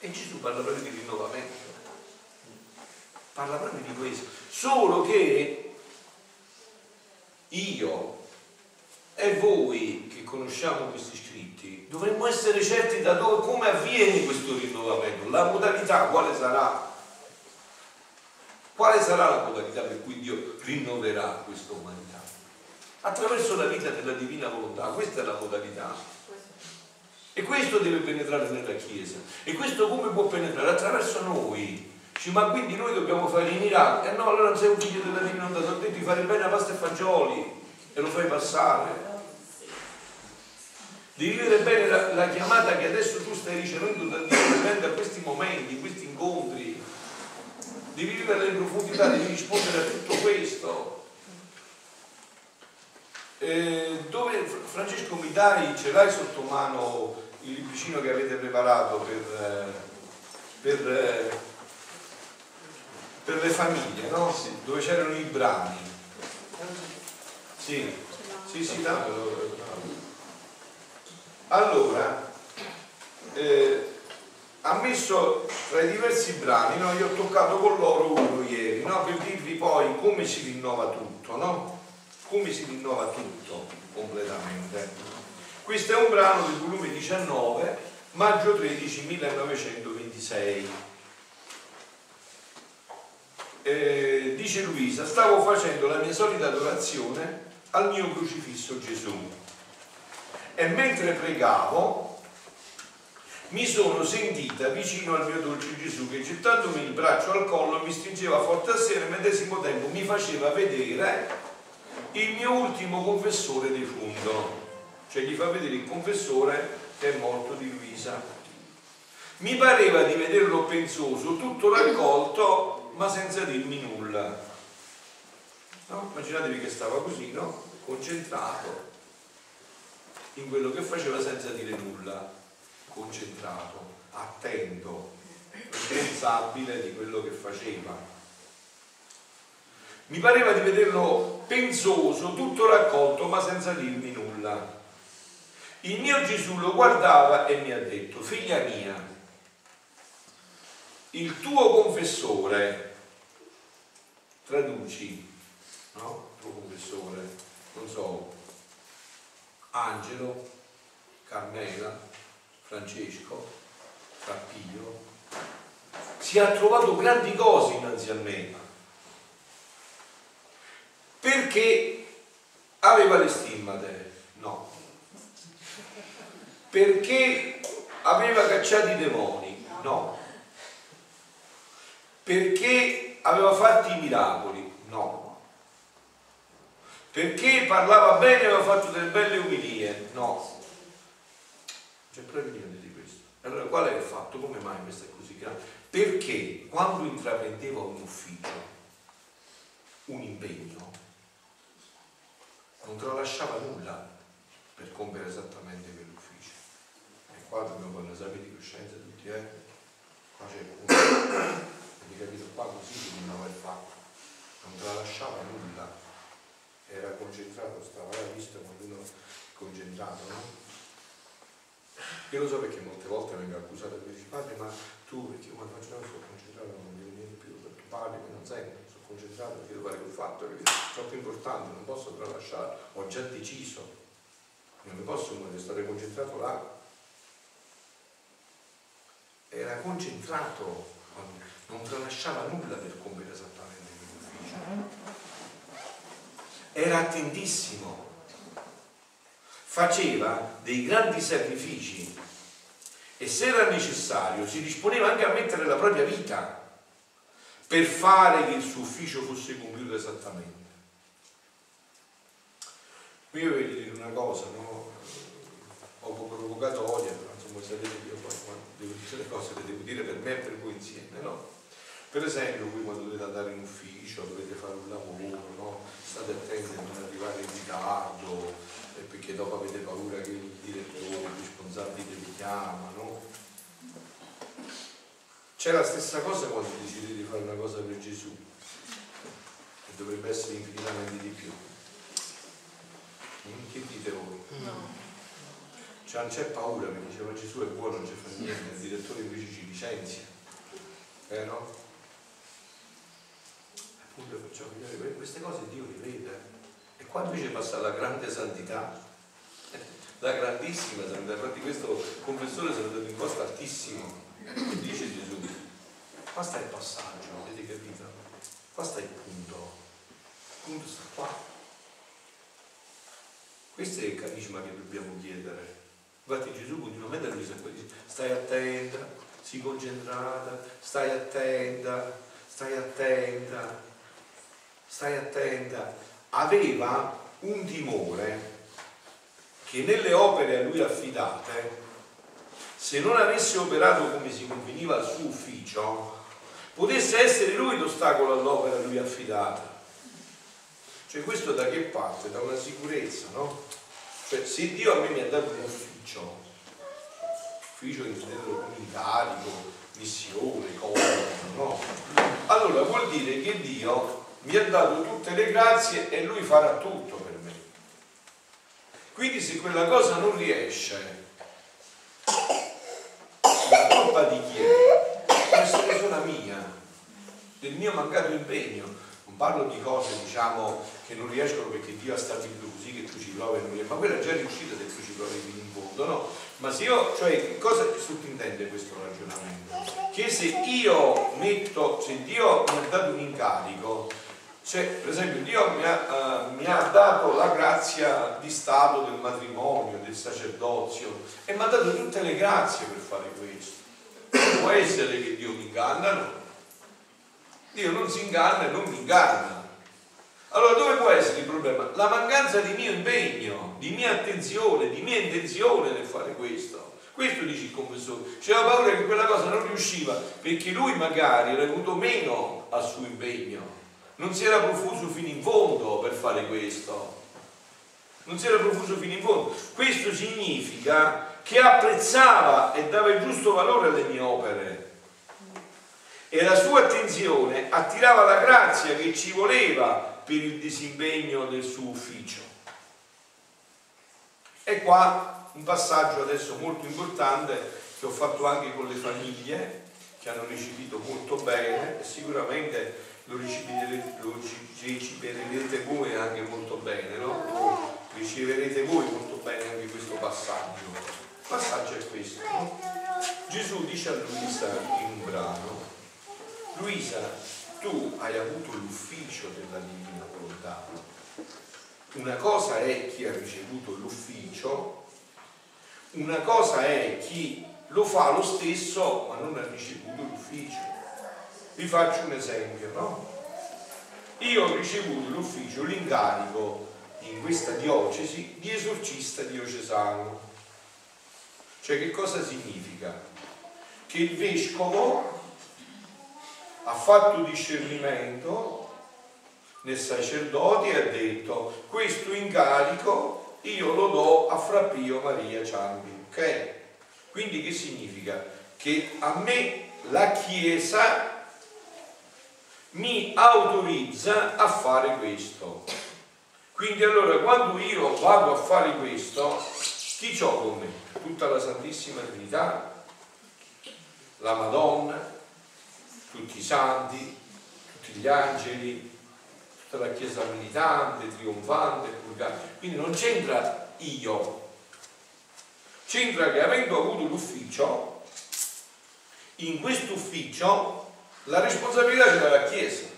E Gesù parla proprio di rinnovamento. Parla proprio di questo. Solo che io e voi che conosciamo questi scritti dovremmo essere certi da dove, come avviene questo rinnovamento, la modalità quale sarà. Quale sarà la modalità per cui Dio rinnoverà questa umanità? Attraverso la vita della divina volontà, questa è la modalità. E questo deve penetrare nella Chiesa. E questo come può penetrare? Attraverso noi. Dici, ma quindi noi dobbiamo fare i miracoli? E no, allora non sei un figlio della divina volontà, ti ho detto di fare bene a pasta e fagioli e lo fai passare. Di vivere bene la, la chiamata che adesso tu stai ricevendo da Dio, da questi momenti, questi incontri. Devi vivere in profondità, devi rispondere a tutto questo. Eh, dove Francesco mi dai, ce l'hai sotto mano il libricino che avete preparato per, eh, per, eh, per le famiglie, no? Dove c'erano i brani. Sì, sì, sì, dammelo. Allora, eh, ha messo tra i diversi brani, no? io ho toccato con loro uno ieri, no? per dirvi poi come si rinnova tutto, no? come si rinnova tutto completamente. Questo è un brano del volume 19, maggio 13, 1926. Eh, dice Luisa, stavo facendo la mia solita adorazione al mio crocifisso Gesù. E mentre pregavo mi sono sentita vicino al mio dolce Gesù che gettandomi il braccio al collo mi stringeva forte a sé e al medesimo tempo mi faceva vedere il mio ultimo confessore defunto, cioè gli fa vedere il confessore che è morto di Luisa. Mi pareva di vederlo pensoso, tutto raccolto, ma senza dirmi nulla. No? Immaginatevi che stava così, no? concentrato in quello che faceva senza dire nulla, concentrato, attento, responsabile di quello che faceva. Mi pareva di vederlo pensoso, tutto raccolto, ma senza dirmi nulla. Il mio Gesù lo guardava e mi ha detto, figlia mia, il tuo confessore, traduci, no? Il tuo confessore, non so, Angelo, Carmela, Francesco, Frappio, si è trovato grandi cose innanzi a me perché aveva le stimmate? No. Perché aveva cacciato i demoni? No. Perché aveva fatto i miracoli? No. Perché parlava bene e aveva fatto delle belle umilie? No. C'è proprio niente di questo. Allora qual è il fatto? Come mai questo è così grande? Perché quando intraprendeva un ufficio, un impegno, non tralasciava nulla per compiere esattamente quell'ufficio. E qua dobbiamo fare un esame di coscienza tutti, eh? Qua c'è il punto. Avete capito? Qua così bisognava aver fatto. Non tralasciava nulla. Era concentrato, stava là visto quando uno è concentrato, no? Io lo so perché molte volte vengo accusato di dire padre, ma tu perché quando faccio una sono concentrato non devo niente più, perché padre che non sente concentrato perché devo fare quel fatto, è troppo importante, non posso tralasciare, ho già deciso, non mi posso muovere, stare concentrato là. Era concentrato, non tralasciava nulla per compiere esattamente quell'ufficio. Era attentissimo, faceva dei grandi sacrifici e se era necessario si disponeva anche a mettere la propria vita per fare che il suo ufficio fosse compiuto esattamente. Qui io voglio dire una cosa, no? poco provocatoria, però insomma sapete che io poi devo dire le cose le devo dire per me e per voi insieme, no? Per esempio, voi quando dovete andare in ufficio, dovete fare un lavoro, no? state attenti a non arrivare in ritardo, eh, perché dopo avete paura che il direttore, il responsabile vi chiama, no? C'è la stessa cosa quando decidete di fare una cosa per Gesù, che dovrebbe essere infinitamente di più. Mm, che dite voi? No. Cioè non c'è paura perché diceva Gesù è buono, non c'è fa niente, il direttore invece ci licenzia. Eh no? Appunto facciamo vedere queste cose Dio le vede. E qua invece passa la grande santità, la grandissima santità. Infatti questo confessore si è dato un costo altissimo dice Gesù, qua sta il passaggio, avete capito? Qua sta il punto, il punto sta qua. Questo è il carisma che dobbiamo chiedere. Infatti Gesù continuamente a dire stai attenta, sii concentrata, stai attenta, stai attenta, stai attenta. Aveva un timore che nelle opere a lui affidate se non avesse operato come si conveniva al suo ufficio, potesse essere lui l'ostacolo all'opera a lui affidata. Cioè questo da che parte? Da una sicurezza, no? Cioè se Dio a me mi ha dato un ufficio, ufficio intendo incarico, missione, compito, no? Allora vuol dire che Dio mi ha dato tutte le grazie e Lui farà tutto per me. Quindi se quella cosa non riesce, colpa di chi è? Può essere solo mia, del mio mancato impegno. Non parlo di cose, diciamo, che non riescono perché Dio ha stabilito così che tu ci provi e non riesci, ma quella è già riuscita se tu ci provi fino in fondo, no? Ma se io, cioè, cosa sottintende questo ragionamento? Che se io metto, se Dio mi ha dato un incarico, Cioè, per esempio, Dio mi ha, uh, mi ha, dato la grazia di stato del matrimonio, del sacerdozio e mi ha dato tutte le grazie per fare questo. Può essere che Dio mi inganna, no. Dio non si inganna e non mi inganna. Allora dove può essere il problema? La mancanza di mio impegno, di mia attenzione, di mia intenzione nel fare questo. Questo dice il confessore. C'era paura che quella cosa non riusciva perché lui magari era venuto meno al suo impegno, non si era profuso fino in fondo per fare questo. Non si era profuso fino in fondo. Questo significa che apprezzava e dava il giusto valore alle mie opere. E la sua attenzione attirava la grazia che ci voleva per il disimpegno del suo ufficio. E qua un passaggio adesso molto importante che ho fatto anche con le famiglie che hanno ricevuto molto bene e sicuramente lo riceverete, voi anche molto bene, no? riceverete voi molto bene anche questo passaggio. Il passaggio è questo. No? Gesù dice a Luisa in un brano, Luisa, tu hai avuto l'ufficio della divina volontà. Una cosa è chi ha ricevuto l'ufficio una cosa è chi lo fa lo stesso ma non ha ricevuto l'ufficio. Vi faccio un esempio, no? Io ho ricevuto l'ufficio, l'incarico in questa diocesi di esorcista diocesano. Cioè che cosa significa? Che il vescovo ha fatto discernimento nel sacerdote e ha detto questo incarico io lo do a Fra Pio Maria Ciampi, ok? Quindi che significa? Che a me la Chiesa mi autorizza a fare questo. Quindi allora quando io vado a fare questo, chi ho con me? Tutta la Santissima Trinità, la Madonna, tutti i santi, tutti gli angeli, tutta la Chiesa militante, trionfante, purgante. Quindi non c'entra io, c'entra che avendo avuto l'ufficio, in questo ufficio la responsabilità ce l'ha la Chiesa.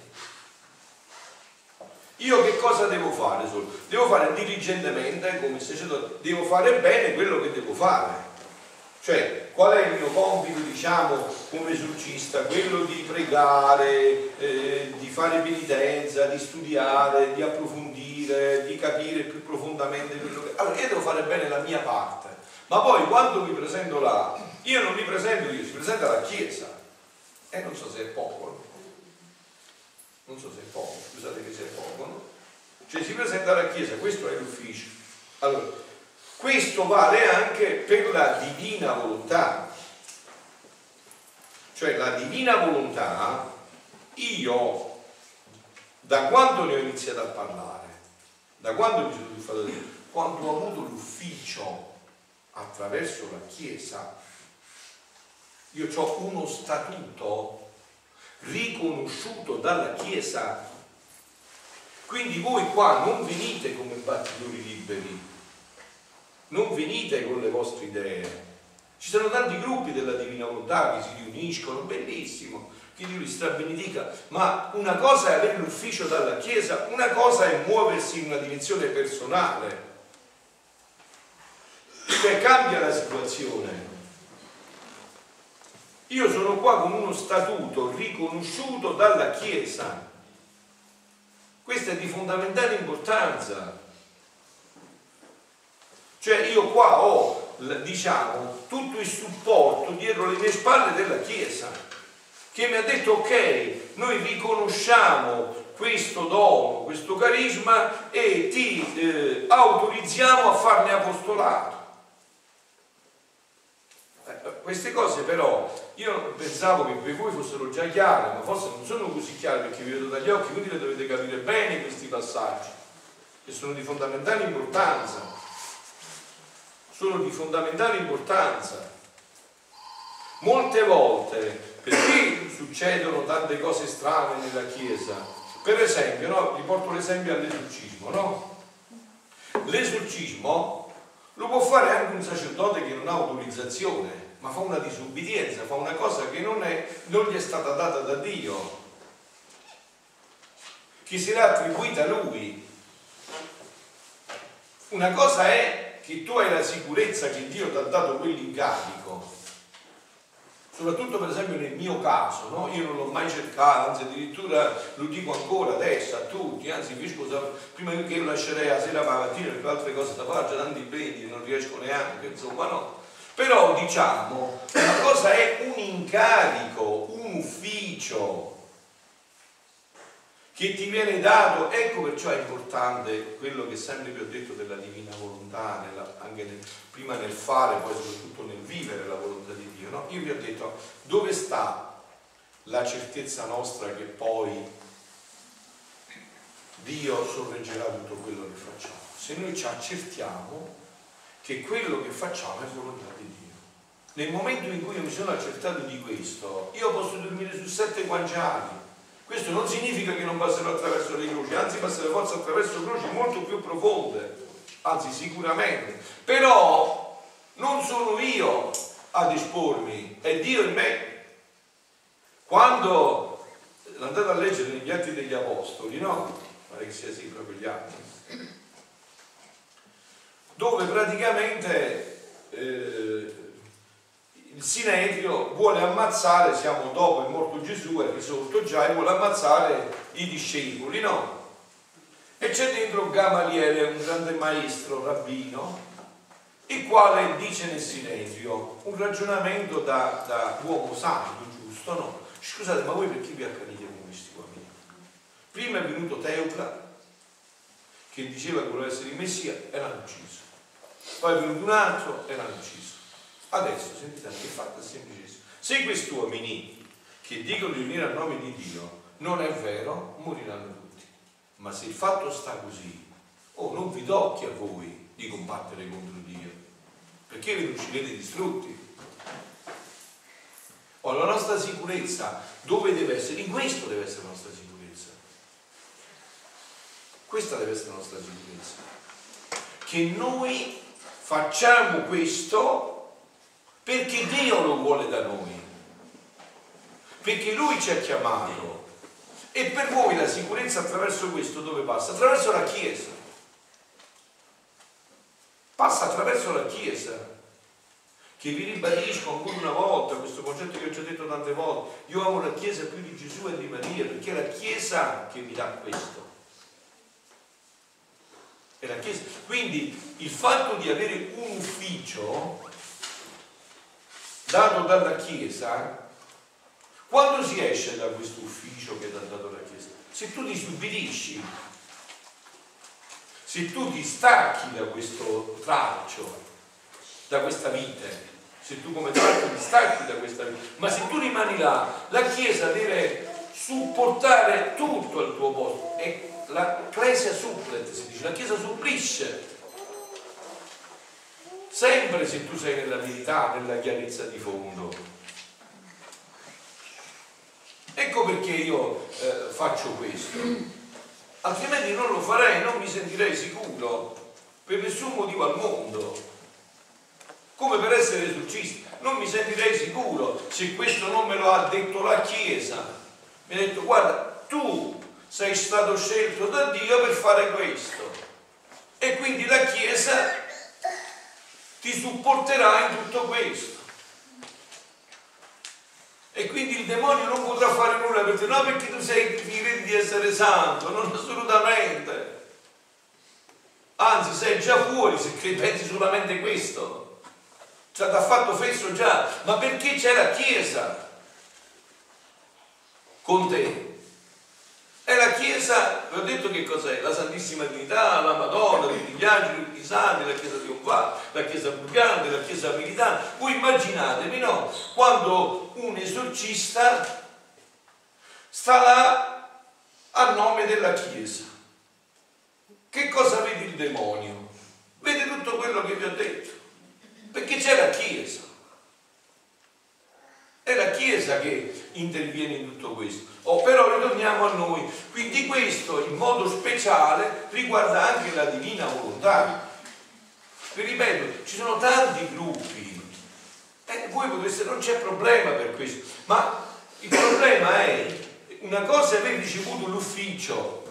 Io che cosa devo fare? Devo fare diligentemente, come sacerdote, devo fare bene quello che devo fare. Cioè, qual è il mio compito, diciamo, come esorcista? Quello di pregare, eh, di fare penitenza, di studiare, di approfondire, di capire più profondamente quello che... Allora, io devo fare bene la mia parte, ma poi quando mi presento là, io non mi presento io, si presenta la Chiesa. E non so se è poco, no? non so se è poco, scusate che se è poco, no? Cioè si presenta la Chiesa, questo è l'ufficio. Allora, questo vale anche per la divina volontà. Cioè la divina volontà, io, da quando ne ho iniziato a parlare, da quando mi sono fatto dire, quando ho avuto l'ufficio attraverso la Chiesa, io ho uno statuto riconosciuto dalla Chiesa. Quindi voi qua non venite come battitori liberi, non venite con le vostre idee. Ci sono tanti gruppi della Divina Volontà che si riuniscono, bellissimo, che Dio li strabenedica, ma una cosa è avere l'ufficio dalla Chiesa, una cosa è muoversi in una dimensione personale. Cioè cambia la situazione. Io sono qua con uno statuto riconosciuto dalla Chiesa. Questo è di fondamentale importanza. Cioè io qua ho, diciamo, tutto il supporto dietro le mie spalle della Chiesa, che mi ha detto ok, noi riconosciamo questo dono, questo carisma e ti eh, autorizziamo a farne apostolato. Queste cose però io pensavo che per voi fossero già chiare, ma forse non sono così chiare perché vi vedo dagli occhi, quindi le dovete capire bene questi passaggi, che sono di fondamentale importanza sono di fondamentale importanza. Molte volte, perché succedono tante cose strane nella Chiesa? Per esempio, no? vi porto l'esempio all'esorcismo, no? L'esorcismo lo può fare anche un sacerdote che non ha autorizzazione, ma fa una disubbidienza, fa una cosa che non, è, non gli è stata data da Dio. che sarà attribuita a lui. Una cosa è che tu hai la sicurezza che Dio ti ha dato quell'incarico, soprattutto per esempio nel mio caso, no? io non l'ho mai cercato, anzi addirittura lo dico ancora adesso a tutti, anzi scusa, prima che io lascerei la sera mattina perché altre cose da fare, c'è tanti impegni, non riesco neanche, insomma no. Però diciamo, una cosa è un incarico, un ufficio che ti viene dato, ecco perciò è importante quello che sempre vi ho detto della divina volontà, nella, anche nel, prima nel fare, poi soprattutto nel vivere la volontà di Dio. No? Io vi ho detto dove sta la certezza nostra che poi Dio sorreggerà tutto quello che facciamo. Se noi ci accertiamo che quello che facciamo è volontà di Dio. Nel momento in cui io mi sono accertato di questo, io posso dormire su sette guanciali. Questo non significa che non passerò attraverso le croci, anzi passerò forse attraverso croci molto più profonde, anzi sicuramente. Però non sono io a dispormi, è Dio in me. Quando andate a leggere negli atti degli apostoli, no? Pare che sia sì proprio gli atti, dove praticamente eh, il Sinedrio vuole ammazzare, siamo dopo è morto Gesù, è risorto già, e vuole ammazzare i discepoli, no? E c'è dentro Gamaliele, un grande maestro, rabbino, il quale dice nel Sinedrio un ragionamento da, da uomo santo, giusto, no? Scusate, ma voi perché vi accanite con questi uomini? Prima è venuto Teocla, che diceva che voleva essere il Messia, e l'hanno ucciso. Poi è venuto un altro e l'hanno ucciso. Adesso sentite che fatto è semplicissimo. Se questi uomini che dicono di venire a nome di Dio non è vero, moriranno tutti. Ma se il fatto sta così, oh, non vi tocchi a voi di combattere contro Dio, perché vi uscirete distrutti. Oh, la nostra sicurezza dove deve essere? In questo deve essere la nostra sicurezza. Questa deve essere la nostra sicurezza. Che noi facciamo questo perché Dio lo vuole da noi, perché Lui ci ha chiamato. E per voi la sicurezza attraverso questo dove passa? Attraverso la Chiesa. Passa attraverso la Chiesa. Che vi ribadisco ancora una volta questo concetto che ho già detto tante volte. Io amo la Chiesa più di Gesù e di Maria, perché è la Chiesa che mi dà questo. È la Chiesa. Quindi il fatto di avere un ufficio dato dalla Chiesa, quando si esce da questo ufficio che ha dato la Chiesa? Se tu ti stupidisci, se tu ti stacchi da questo traccio, da questa vite, se tu come traccio ti stacchi da questa vita, ma se tu rimani là, la Chiesa deve supportare tutto al tuo posto. E la Ecclesia supplet, si dice, la Chiesa supplisce sempre se tu sei nella verità, nella chiarezza di fondo. Ecco perché io eh, faccio questo, altrimenti non lo farei, non mi sentirei sicuro per nessun motivo al mondo. Come per essere esorcista, non mi sentirei sicuro se questo non me lo ha detto la Chiesa. Mi ha detto guarda, tu sei stato scelto da Dio per fare questo. E quindi la Chiesa ti supporterà in tutto questo. E quindi il demonio non potrà fare nulla per te, no perché tu sei, ti di essere santo, non assolutamente. Anzi, sei già fuori se pensi solamente questo. Cioè, ti ha fatto fesso già, ma perché c'è la Chiesa con te? E la Chiesa, vi ho detto che cos'è? La Santissima Trinità, la Madonna, tutti gli angeli, tutti i santi, la Chiesa di Onfà, la Chiesa Brucante, la Chiesa Militare. Voi immaginatevi, no? Quando un esorcista sta là a nome della Chiesa. Che cosa vede il demonio? Vede tutto quello che vi ho detto. Perché c'è la Chiesa. È la Chiesa che interviene in tutto questo. Oh, però ritorniamo a noi. Quindi questo in modo speciale riguarda anche la divina volontà. Vi ripeto, ci sono tanti gruppi. Eh, voi potreste, non c'è problema per questo, ma il problema è una cosa è aver ricevuto l'ufficio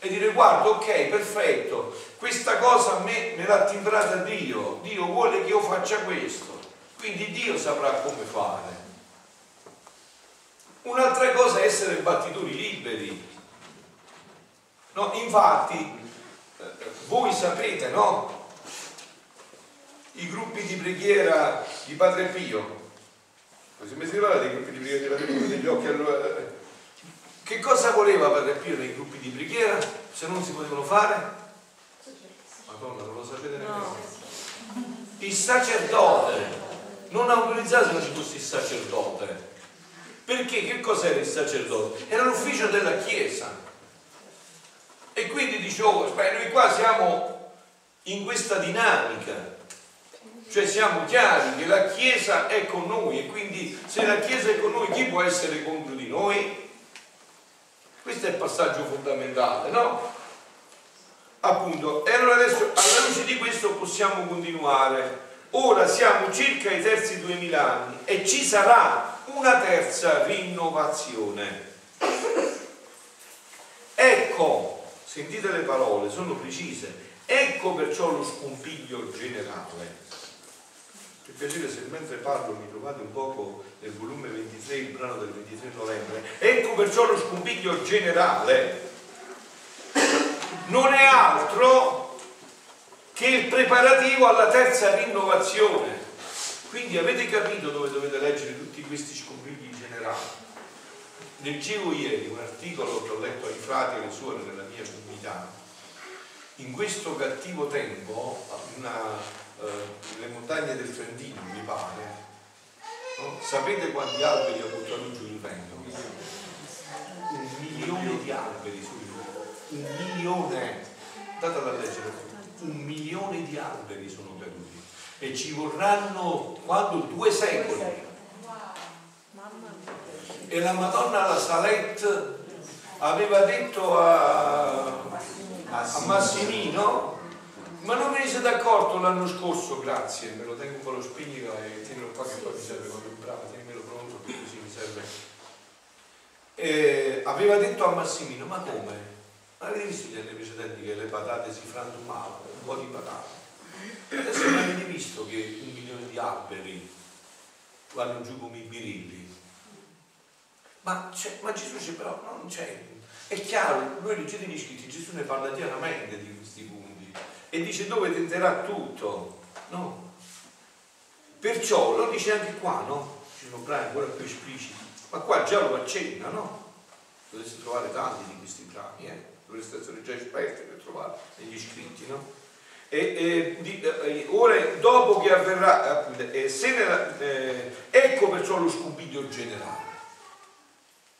e dire guarda ok perfetto questa cosa a me me l'ha timbrata Dio Dio vuole che io faccia questo quindi Dio saprà come fare un'altra cosa è essere battitori liberi no, infatti eh, voi sapete no i gruppi di preghiera di Padre Pio si metti a parlare dei gruppi di preghiera di Padre Pio degli occhi allora che cosa voleva Padre Pio nei gruppi di preghiera se non si potevano fare? Madonna, non lo sapete nemmeno. Il sacerdote. Non autorizzate se non ci fosse il sacerdote. Perché che cos'era il sacerdote? Era l'ufficio della Chiesa. E quindi dicevo, beh, noi qua siamo in questa dinamica. Cioè siamo chiari che la Chiesa è con noi e quindi se la Chiesa è con noi chi può essere contro di noi? Questo è il passaggio fondamentale, no? Appunto, e allora adesso alla luce di questo possiamo continuare. Ora siamo circa ai terzi 2000 anni e ci sarà una terza rinnovazione. Ecco, sentite le parole, sono precise. Ecco perciò lo scompiglio generale. Per piacere se mentre parlo mi trovate un poco nel volume 23, il brano del 23 novembre. Ecco perciò lo scompiglio generale. Non è altro che il preparativo alla terza rinnovazione. Quindi avete capito dove dovete leggere tutti questi scompigli generali. Leggevo ieri un articolo che ho letto ai frati e alle suore nella mia comunità. In questo cattivo tempo, una eh, le montagne del Trentino, mi pare, no? sapete quanti alberi ha buttato giù il vento? Un milione di alberi sul un milione, datela a leggere, un milione di alberi sono caduti e ci vorranno quando due secoli. E la Madonna la Salette aveva detto a, a Massimino ma non me ne siete accorto l'anno scorso, grazie, me lo tengo un po' lo spignico e tienilo qua che poi mi serve quando è bravo, tienimelo pronto così mi serve. E aveva detto a Massimino, ma come? Avete visto gli anni precedenti che le patate si frantumavano, un po' di patate. Adesso non avete visto che un milione di alberi vanno giù come i birilli. Ma, ma Gesù dice però non c'è. È chiaro, noi leggete gli scritti, Gesù ne parla chiaramente di questi punti e dice dove tenderà tutto, no? Perciò lo dice anche qua, no? Ci sono brani ancora più espliciti, ma qua già lo accenna, no? Dovreste trovare tanti di questi brani, eh? Essere già esperti per trovare negli scritti, no? E, e di, eh, ora, dopo che avverrà, appunto, eh, nella, eh, ecco perciò lo scubiglio generale.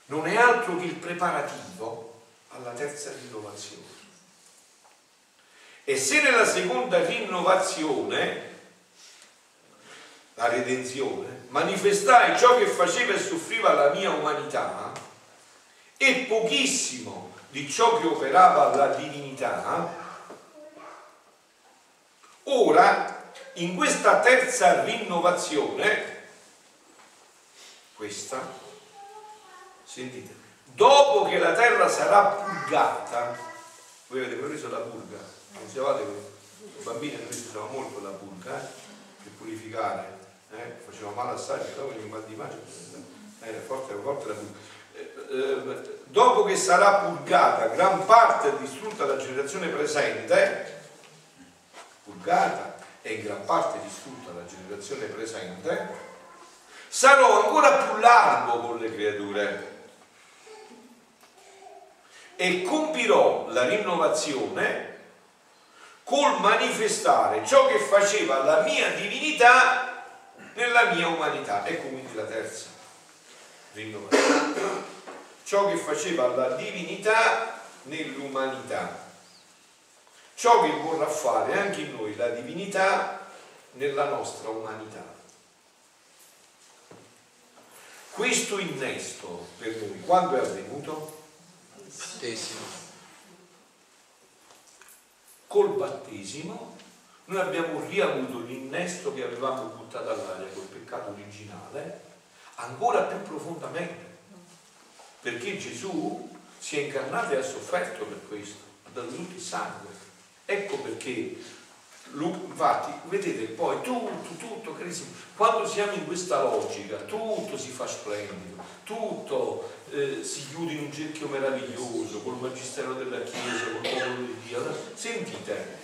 Non è altro che il preparativo alla terza rinnovazione. E se nella seconda rinnovazione, la redenzione, manifestai ciò che faceva e soffriva la mia umanità e pochissimo di ciò che operava la divinità, ora in questa terza rinnovazione, questa, sentite, dopo che la terra sarà purgata, voi avete preso la purga, Dicevate che bambini noi si usava molto la pulca eh, per purificare, eh, faceva male assai, però mal di pace, era forte, forte la pulca. Eh, eh, dopo che sarà purgata gran parte distrutta la generazione presente, purgata e gran parte distrutta la generazione presente, sarò ancora più largo con le creature e compirò la rinnovazione col manifestare ciò che faceva la mia divinità nella mia umanità. Ecco quindi la terza rinnovazione. Ciò che faceva la divinità nell'umanità. Ciò che vorrà fare anche in noi la divinità nella nostra umanità. Questo innesto per noi quando è avvenuto? Battesimo col battesimo noi abbiamo riavuto l'innesto che avevamo buttato all'aria col peccato originale ancora più profondamente perché Gesù si è incarnato e ha sofferto per questo dato tutto il sangue. Ecco perché, infatti, vedete poi tutto, tutto, quando siamo in questa logica, tutto si fa splendido, tutto eh, si chiude in un cerchio meraviglioso, col magistero della Chiesa, col popolo di Dio. Sentite,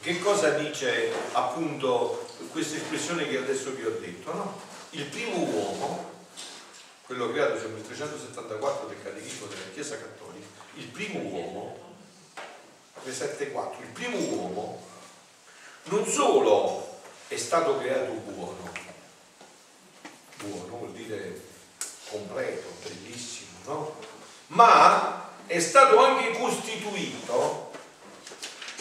che cosa dice appunto questa espressione che adesso vi ho detto? No? Il primo uomo, quello creato sul 1374 del Catechismo della Chiesa Cattolica, il primo uomo, 374, il primo uomo non solo è stato creato buono, buono vuol dire completo, bellissimo, no? Ma è stato anche costituito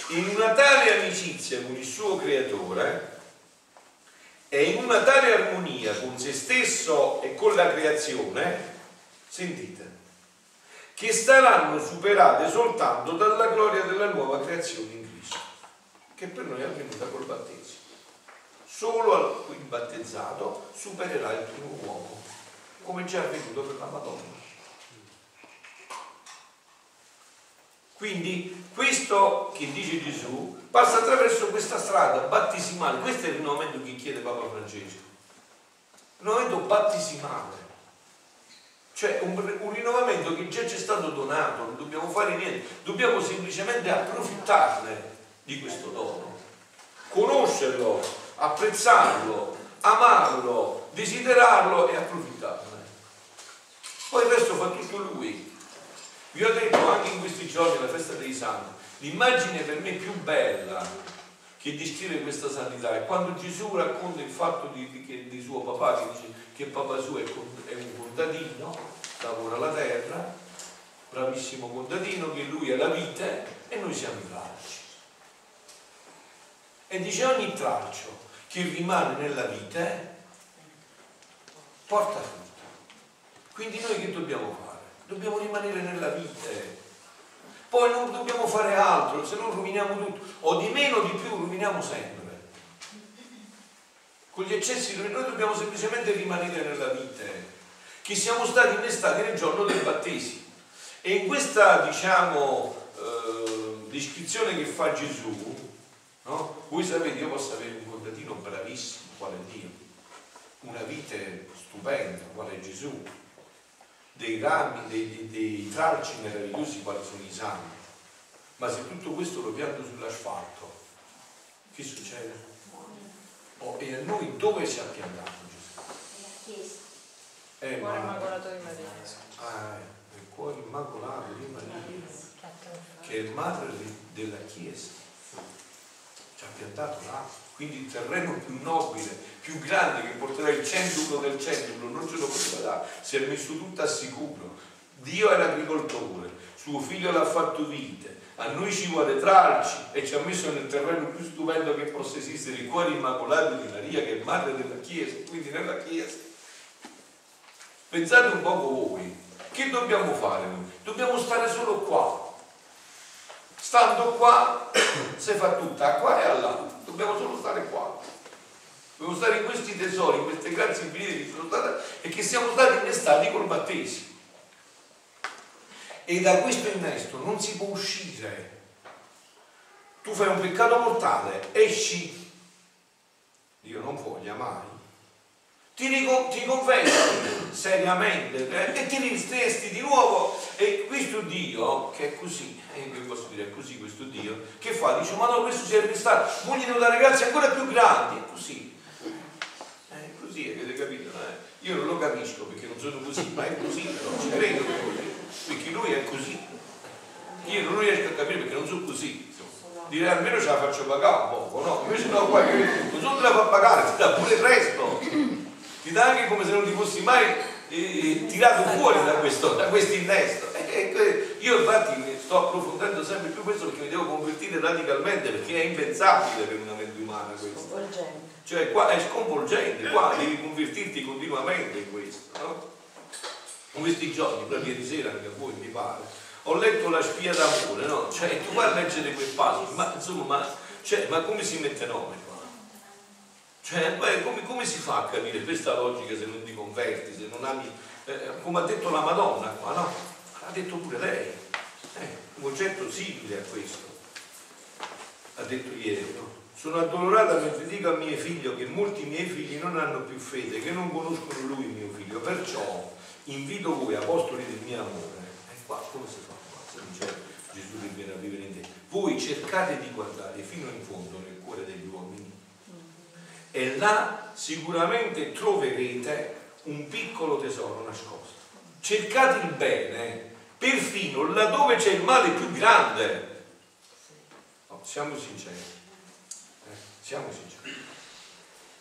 in una tale amicizia con il suo creatore e in una tale armonia con se stesso e con la creazione, sentite, che saranno superate soltanto dalla gloria della nuova creazione in Cristo, che per noi è avvenuta col battesimo. Solo il battezzato supererà il primo uomo, come già è avvenuto per la Madonna. Quindi questo che dice Gesù passa attraverso questa strada battesimale, questo è il rinnovamento che chiede Papa Francesco, rinnovamento battesimale, cioè un, un rinnovamento che già ci è stato donato, non dobbiamo fare niente, dobbiamo semplicemente approfittarne di questo dono, conoscerlo, apprezzarlo, amarlo, desiderarlo e approfittarne. Poi il resto fa tutto lui. Vi ho detto anche in questi giorni, la festa dei santi, l'immagine per me più bella che descrive questa santità è quando Gesù racconta il fatto di, di, di suo papà, che dice che papà suo è, è un contadino, lavora la terra, bravissimo contadino, che lui è la vite e noi siamo i tralci. E dice ogni tralcio che rimane nella vite porta frutto. Quindi noi che dobbiamo fare? Dobbiamo rimanere nella vite. Poi non dobbiamo fare altro, se no roviniamo tutto, o di meno o di più roviniamo sempre. Con gli eccessi noi dobbiamo semplicemente rimanere nella vite, che siamo stati innestati nel giorno del battesimo. E in questa, diciamo, eh, descrizione che fa Gesù, no? voi sapete, io posso avere un contadino bravissimo, quale Dio, una vite stupenda, quale Gesù, dei rami, dei, dei, dei tralci meravigliosi quali sono i santi. Ma se tutto questo lo pianto sull'asfalto, che succede? Oh, e a noi dove si è piantato Gesù? È Eh, il cuore ma- immacolato di Maria. Ah, eh, il cuore immacolato di Maria, che è madre della Chiesa. Ci ha piantato là. Quindi il terreno più nobile, più grande che porterà il centulo del centulo, non ce lo poteva dare, si è messo tutto a sicuro. Dio è l'agricoltore, suo figlio l'ha fatto vite, a noi ci vuole tralci e ci ha messo nel terreno più stupendo che possa esistere, il cuore immacolato di Maria che è madre della Chiesa, quindi nella Chiesa. Pensate un poco voi, che dobbiamo fare noi? Dobbiamo stare solo qua. Stando qua si fa tutta qua e là, dobbiamo solo stare qua. Dobbiamo stare in questi tesori, in queste grazie infinite che sono state e che siamo stati innestati col battesimo. E da questo innesto non si può uscire. Tu fai un peccato mortale, esci, Dio non voglia mai, ti, ti confessi seriamente eh, e ti ristesti di nuovo. E questo Dio che è così eh, che posso dire è così questo Dio che fa? Dice ma no questo si è restato mo gli devo dare grazie ancora più grandi è così. È così avete capito eh? io non lo capisco perché non sono così ma è così però ci credo perché lui è così. Io non riesco a capire perché non sono così. Direi almeno ce la faccio pagare un poco no? Invece no qua non solo te la fa pagare ti dà pure il resto ti dà anche come se non ti fossi mai eh, tirato fuori da questo, da questo innesto. Io infatti sto approfondendo sempre più questo perché mi devo convertire radicalmente perché è impensabile per una mente umana questo. Sconvolgente. Cioè qua è sconvolgente, qua devi convertirti continuamente in questo. No? In questi giorni, proprio ieri sera anche a voi mi pare, ho letto la spia d'amore, no? Cioè tu vai a leggere quel passo, ma insomma, ma, cioè, ma come si mette nome? Cioè, beh, come, come si fa a capire questa logica se non ti converti, se non ami, eh, come ha detto la Madonna qua, no? Ha detto pure lei. Eh, un concetto simile a questo. Ha detto ieri, no? Sono addolorata mentre dico a mio figlio che molti miei figli non hanno più fede, che non conoscono lui mio figlio. Perciò invito voi, apostoli del mio amore, e qua come si fa qua? Se non c'è Gesù che viene a vivere in te. Voi cercate di guardare fino in fondo nel cuore degli e là sicuramente troverete un piccolo tesoro nascosto. Cercate il bene, perfino laddove c'è il male più grande. No, siamo sinceri, eh, siamo sinceri.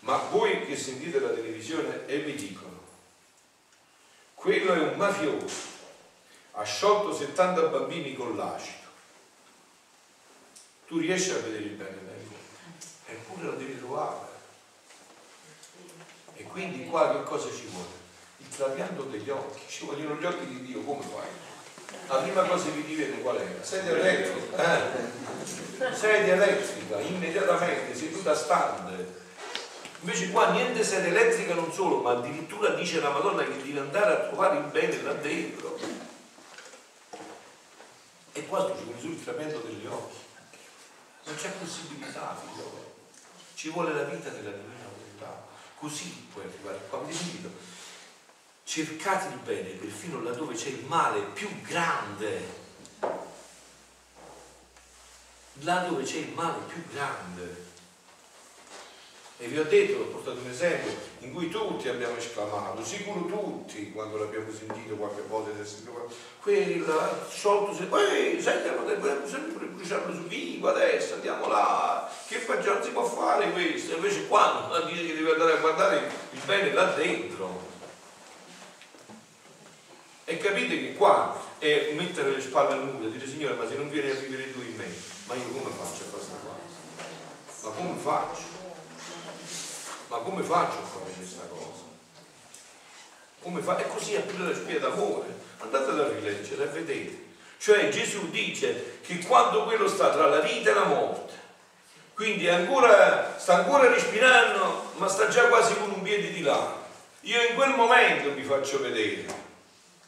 Ma voi che sentite la televisione e vi dicono, quello è un mafioso, ha sciolto 70 bambini con l'acido. Tu riesci a vedere il bene eppure lo devi trovare. E quindi qua che cosa ci vuole? Il trapianto degli occhi, ci vogliono gli occhi di Dio, come fai? La prima cosa che ti vede qual è? Sedia elettrica, eh? sedia elettrica, immediatamente, seduta stante. Invece qua niente sedia elettrica non solo, ma addirittura dice la Madonna che devi andare a trovare il bene là dentro. E qua ci vuole il trapianto degli occhi. Non c'è possibilità, figlio. Ci vuole la vita della divina. Così puoi arrivare qua. Vi invito. Cercate il bene perfino laddove c'è il male più grande. Là dove c'è il male più grande. E vi ho detto, ho portato un esempio in cui tutti abbiamo esclamato, sicuro tutti, quando l'abbiamo sentito qualche volta, quella se, ehi, sentiamo, dobbiamo sempre bruciarlo su vivo adesso, andiamo là, che facciamo, si può fare questo? Invece qua dice che devi andare a guardare il bene là dentro. E capite che qua è mettere le spalle al muro e dire Signore, ma se non vieni a vivere tu in me, ma io come faccio a questa qua? Ma come faccio? Ma come faccio a fare questa cosa? Come fa? E così è pure la spia d'amore. Andate a rileggere e vedete. Cioè Gesù dice che quando quello sta tra la vita e la morte, quindi ancora, sta ancora respirando, ma sta già quasi con un piede di là. Io in quel momento mi faccio vedere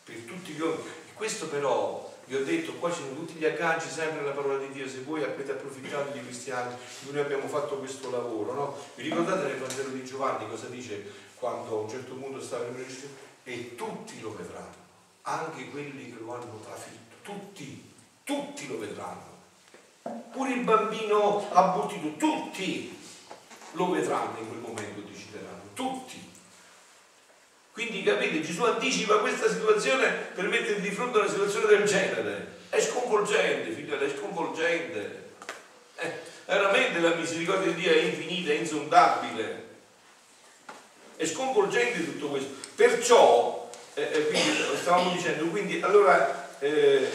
per tutti gli uomini. Questo però vi ho detto, qua ci sono tutti gli agganci sempre nella parola di Dio, se voi avete approfittato di cristiani, noi abbiamo fatto questo lavoro, no? Vi ricordate nel Vangelo di Giovanni cosa dice quando a un certo punto stava in Gesù? E tutti lo vedranno, anche quelli che lo hanno trafitto, tutti, tutti lo vedranno. Pure il bambino abortito, tutti lo vedranno in quel momento, decideranno, tutti. Quindi capite, Gesù anticipa questa situazione per mettere di fronte a una situazione del genere. È sconvolgente, figlio, è sconvolgente. Eh, veramente la misericordia di Dio è infinita, è insondabile. È sconvolgente tutto questo. Perciò, eh, eh quindi, stavamo dicendo, quindi allora, eh,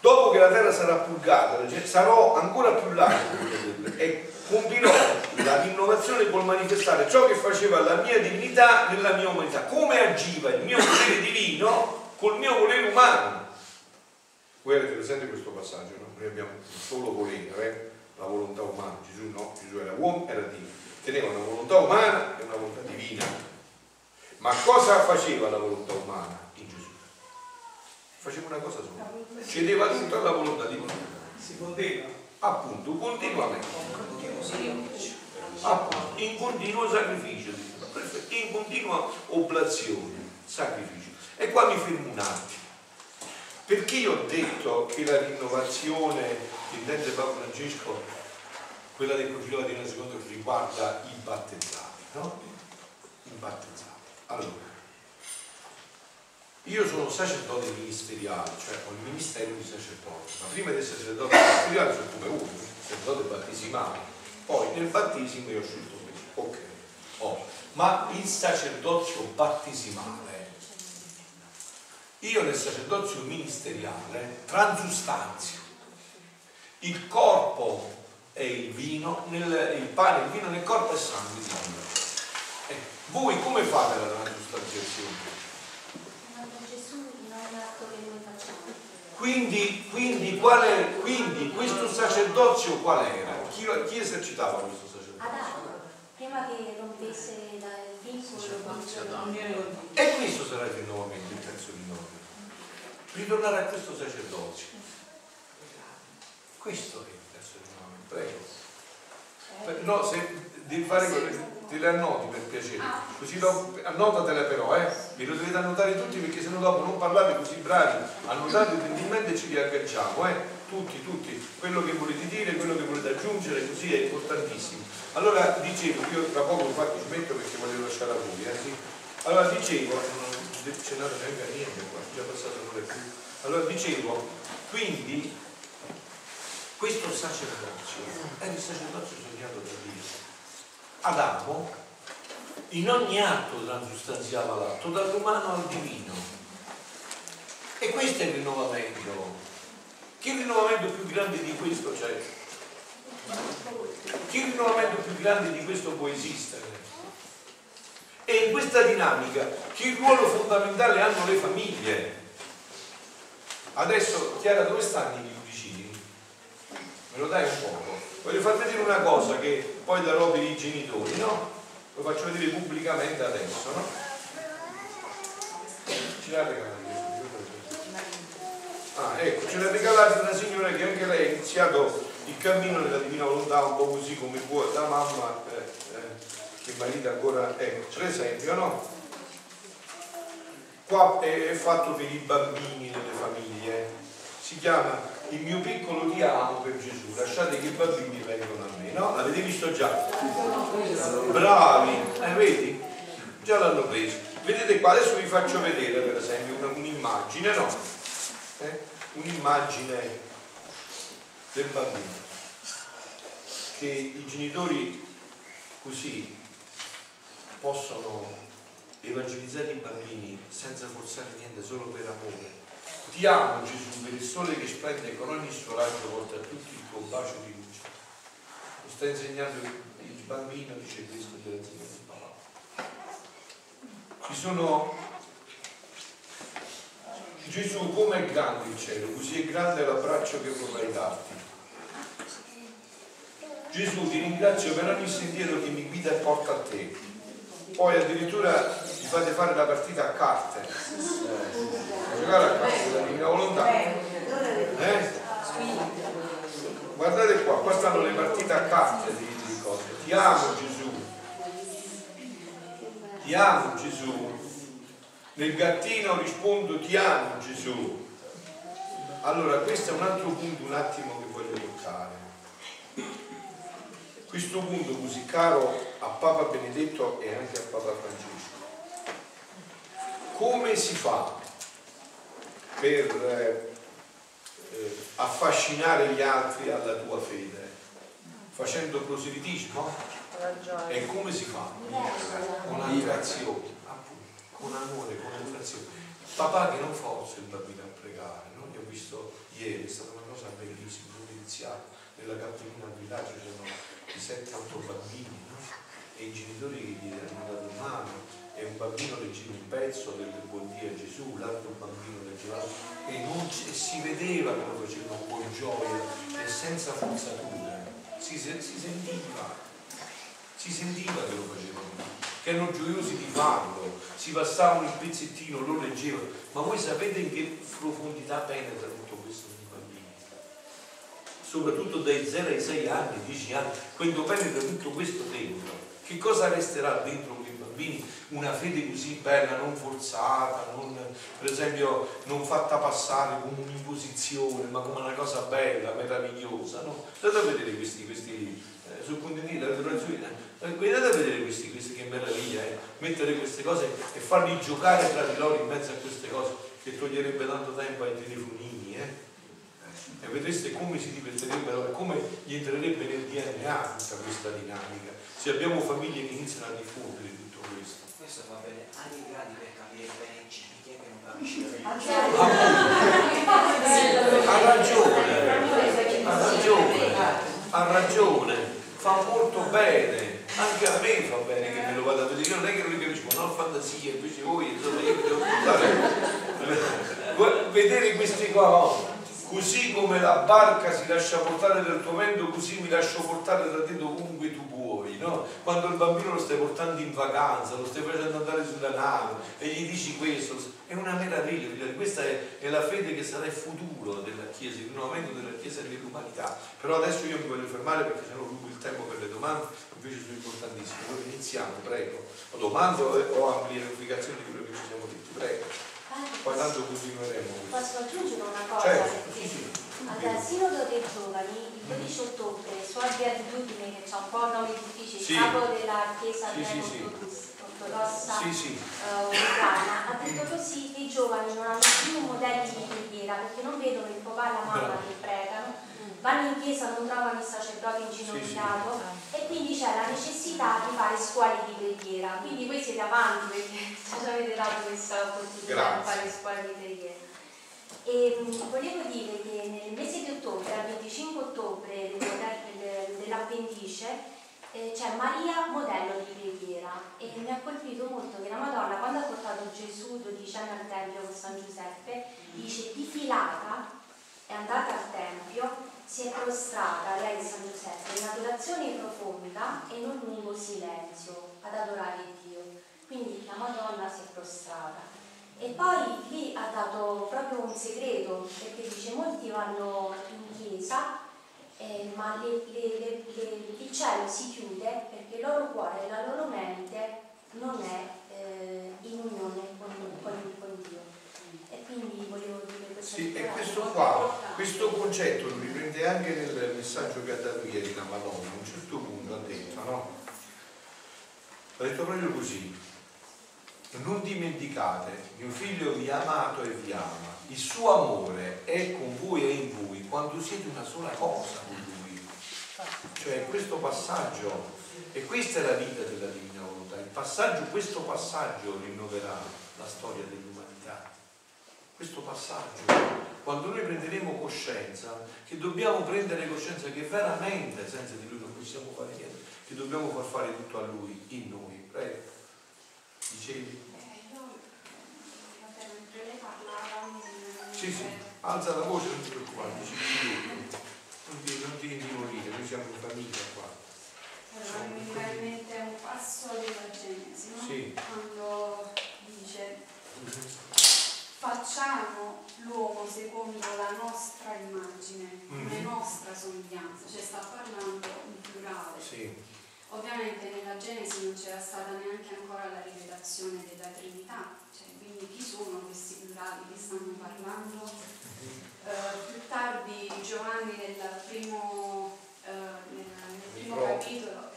dopo che la terra sarà purgata, cioè, sarò ancora più largo e compirò la rinnovazione col manifestare ciò che faceva la mia divinità nella mia umanità, come agiva il mio volere divino col mio volere umano. Voi avete presente questo passaggio, no? Noi abbiamo un solo volere, eh? la volontà umana, Gesù no, Gesù era uomo, era Dio, teneva una volontà umana e una volontà divina. Ma cosa faceva la volontà umana in Gesù? Faceva una cosa sola, cedeva tutta la volontà divina. Si poteva. Appunto, continuamente in continuo sacrificio, in continua oblazione, sacrificio. E qua mi fermo un attimo. Perché io ho detto che la rinnovazione che intende Papa Francesco, quella del profilo di secondo riguarda i battezzati, no? I battezzati. Allora, io sono sacerdote ministeriale, cioè ho il ministero di sacerdote, ma prima essere sacerdote ministeriale sono come uno, sacerdote battesimale poi nel battesimo io ho scelto questo, ok. Oh. Ma il sacerdozio battesimale, io nel sacerdozio ministeriale transustanzio il corpo e il vino, nel, il pane e il vino nel corpo e sangue di Dio. Eh, voi come fate la transustanziazione? Quindi, quindi, quale, quindi questo sacerdozio qual era? Chi, chi esercitava questo sacerdozio? Adamo, prima che rompesse il vincolo. E questo sarà il rinnovamento, il terzo rinnovamento. ritornare a questo sacerdozio. Questo è il terzo rinnovamento, prego. No, se devi fare quello, te le annoti per piacere, così dopo, annotatele però, eh, ve lo dovete annotare tutti perché sennò dopo non parlate così bravi, annotate gentilmente e ci riagganciamo, eh, tutti, tutti, quello che volete dire, quello che volete aggiungere, così è importantissimo. Allora dicevo, io tra poco infatti ci metto perché volevo lasciare a voi, eh, sì. Allora dicevo, non c'è nada neanche niente qua, già passato un'ora più. Allora dicevo, quindi questo sacerdozio è il sacerdozio sognato da Dio. Adamo in ogni atto transustanziava l'atto, dall'umano al divino. E questo è il rinnovamento. Che rinnovamento più grande di questo c'è? Che rinnovamento più grande di questo può esistere? E in questa dinamica che ruolo fondamentale hanno le famiglie? Adesso, Chiara, dove stanno i vicini? Me lo dai un poco? Voglio far vedere una cosa che poi darò per i genitori, no? Lo faccio vedere pubblicamente adesso, no? Ce l'ha regalato. Ah, ecco, ce l'ha regalato una signora che anche lei ha iniziato il cammino nella divina volontà un po' così come può da mamma, eh, eh, che marito ancora, ecco, c'è l'esempio, no? Qua è, è fatto per i bambini nelle famiglie, si chiama il mio piccolo ti amo per Gesù, lasciate che i bambini vengano a me, no? L'avete visto già? Bravi, eh, vedi? Già l'hanno preso. Vedete qua, adesso vi faccio vedere per esempio un'immagine, no? Eh? Un'immagine del bambino che i genitori così possono evangelizzare i bambini senza forzare niente, solo per amore ti amo Gesù per il sole che splende con ogni suo raggio volta a tutti il tuo bacio di luce. Lo sta insegnando il bambino, dice questo della zia di Paolo. Ci sono Gesù come è grande il cielo, così è grande l'abbraccio che vorrei darti. Gesù ti ringrazio per ogni sentiero che mi guida e porta a te. Poi addirittura mi fate fare la partita a carte giocare a calcio la divina volontà. Eh? guardate qua qua stanno le partite a carte di, di cose ti amo Gesù. Ti amo Gesù. Nel gattino rispondo ti amo Gesù. Allora questo è un altro punto un attimo che voglio toccare. Questo punto così caro a Papa Benedetto e anche a Papa Francesco. Come si fa per eh, eh, affascinare gli altri alla tua fede? Facendo proselitismo? E come si fa? Con attrazione, con amore, con attrazione. Papà che non forza il bambino a pregare, no? Io ho visto ieri, è stata una cosa bellissima, iniziato nella cappellina al villaggio c'erano i 7-8 bambini, no? E i genitori che gli hanno dato in mano e un bambino leggeva un pezzo del buon Dio a Gesù, l'altro bambino leggeva e, non, e si vedeva che lo facevano con gioia e senza forzature, si, si sentiva, si sentiva che lo facevano, che erano gioiosi di farlo, si passavano il pezzettino, lo leggevano, ma voi sapete in che profondità penetra tutto questo? Soprattutto dai 0 ai 6 anni, 10 anni, quando penetra tutto questo dentro, che cosa resterà dentro bambini? una fede così bella, non forzata, non, per esempio non fatta passare come un'imposizione, ma come una cosa bella, meravigliosa. No? Andate a vedere questi, questi eh, sul vista dell'adorazione, eh, andate a vedere questi, questi che meraviglia, eh? mettere queste cose e farli giocare tra di loro in mezzo a queste cose che toglierebbe tanto tempo ai telefonini. Eh? E vedreste come si divertirebbero e come gli entrerebbe nel DNA tutta questa dinamica. Se abbiamo famiglie che iniziano a diffondere questo va bene anche i gradi per capire bene chi è che non capisce ha ragione. ha ragione. Ha ragione. fa molto bene. Anche a me fa bene che me lo vada a vedere. Io non è che non li capisco non ho fantasia invece voi insomma io devo vedere questi qua Così come la barca si lascia portare dal tuo vento, così mi lascio portare da te dovunque tu vuoi, no? Quando il bambino lo stai portando in vacanza, lo stai facendo andare sulla nave e gli dici questo, è una meraviglia, questa è, è la fede che sarà il futuro della Chiesa, il rinnovamento della Chiesa e dell'umanità. Però adesso io mi voglio fermare perché se no rubo il tempo per le domande, invece sono importantissime. Allora iniziamo, prego. O domando o amplificazione di quello che ci siamo detti, prego. Poi tanto continueremo. Posso aggiungere una cosa? Certo, sì, sì. al Sinodo dei Giovani, il 12 ottobre, Suor Beatitudine, che c'è un po' il nome difficile, il Sì. capo della Chiesa Sì, sì, sì. ortodossa Sì, sì. eh, unicana, ha detto così che i giovani non hanno più modelli di preghiera perché non vedono il papà e la mamma che pregano, vanno in chiesa, non trovano il sacerdote inginocchiato e quindi c'è la necessità di fare scuole di preghiera. Quindi voi siete avanti perché ci avete dato questa opportunità di fare scuole di preghiera. E volevo dire che nel mese di ottobre, al 25 ottobre del- del- dell'appendice, eh, c'è Maria modello di preghiera e mi ha colpito molto che la Madonna quando ha portato Gesù 12 anni al Tempio con San Giuseppe dice di filata è andata al Tempio si è prostrata lei e San Giuseppe in adorazione profonda e in un lungo silenzio ad adorare Dio quindi la Madonna si è prostrata e poi lì ha dato proprio un segreto perché dice molti vanno in chiesa eh, ma le- le- le- il cielo si chiude perché il loro cuore e la loro mente non è eh, in unione con, con- con Dio. E quindi volevo dire. Sì, e questo qua, questo concetto lo riprende anche nel messaggio che ha dato ieri la Madonna, a un certo punto ha detto, no? Ha detto proprio così, non dimenticate, mio figlio vi ha amato e vi ama, il suo amore è con voi e in voi quando siete una sola cosa con lui. Cioè questo passaggio, e questa è la vita della Divina Volontà, il passaggio, questo passaggio rinnoverà la storia dell'umanità questo passaggio, quando noi prenderemo coscienza, che dobbiamo prendere coscienza che veramente senza di lui non possiamo fare niente, che dobbiamo far fare tutto a lui, in noi. Prego. Dicevi? Eh, io, lei parlava, Sì, sì, alza la voce, non ti preoccupare, dici più. Non ti, non ti noi siamo in famiglia qua. Allora, mi mente un passo della Genesi, no? Sì. Quando dice facciamo l'uomo secondo la nostra immagine, come Mhm. nostra somiglianza, cioè sta parlando in plurale. Sì, Ovviamente nella Genesi non c'era stata neanche ancora la rivelazione della Trinità, cioè, quindi chi sono questi plurali che stanno parlando? Eh, più tardi Giovanni nel primo, eh, nel, primo capitolo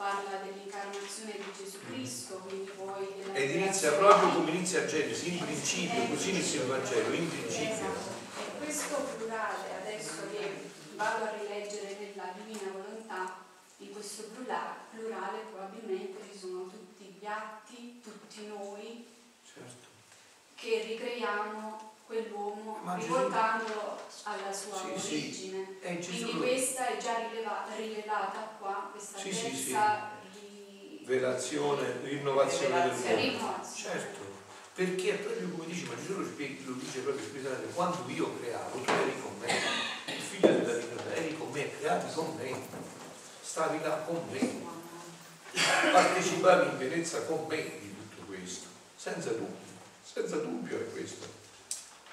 parla dell'incarnazione di Gesù Cristo, quindi poi della ed inizia proprio come inizia Genesi, in principio, così inizia il Vangelo, in principio. Esatto. E questo plurale, adesso che vado a rileggere nella Divina Volontà, in questo plurale, plurale probabilmente ci sono tutti gli atti, tutti noi, Certo. che ricreiamo quell'uomo riportandolo alla sua Sì, sì. origine. E Gesù Quindi questa è già rileva- rivelata qua, questa Sì, sì, sì. terza ri- Velazione, rinnovazione del mondo. rinnovazione. Certo, perché è proprio come dice, ma Gesù lo, lo dice proprio esplicitamente, quando io creavo, tu eri con me, il figlio della vita, eri con me, creavi con me, stavi là con me, partecipavi in pienezza con me di tutto questo, senza dubbio, senza dubbio è questo.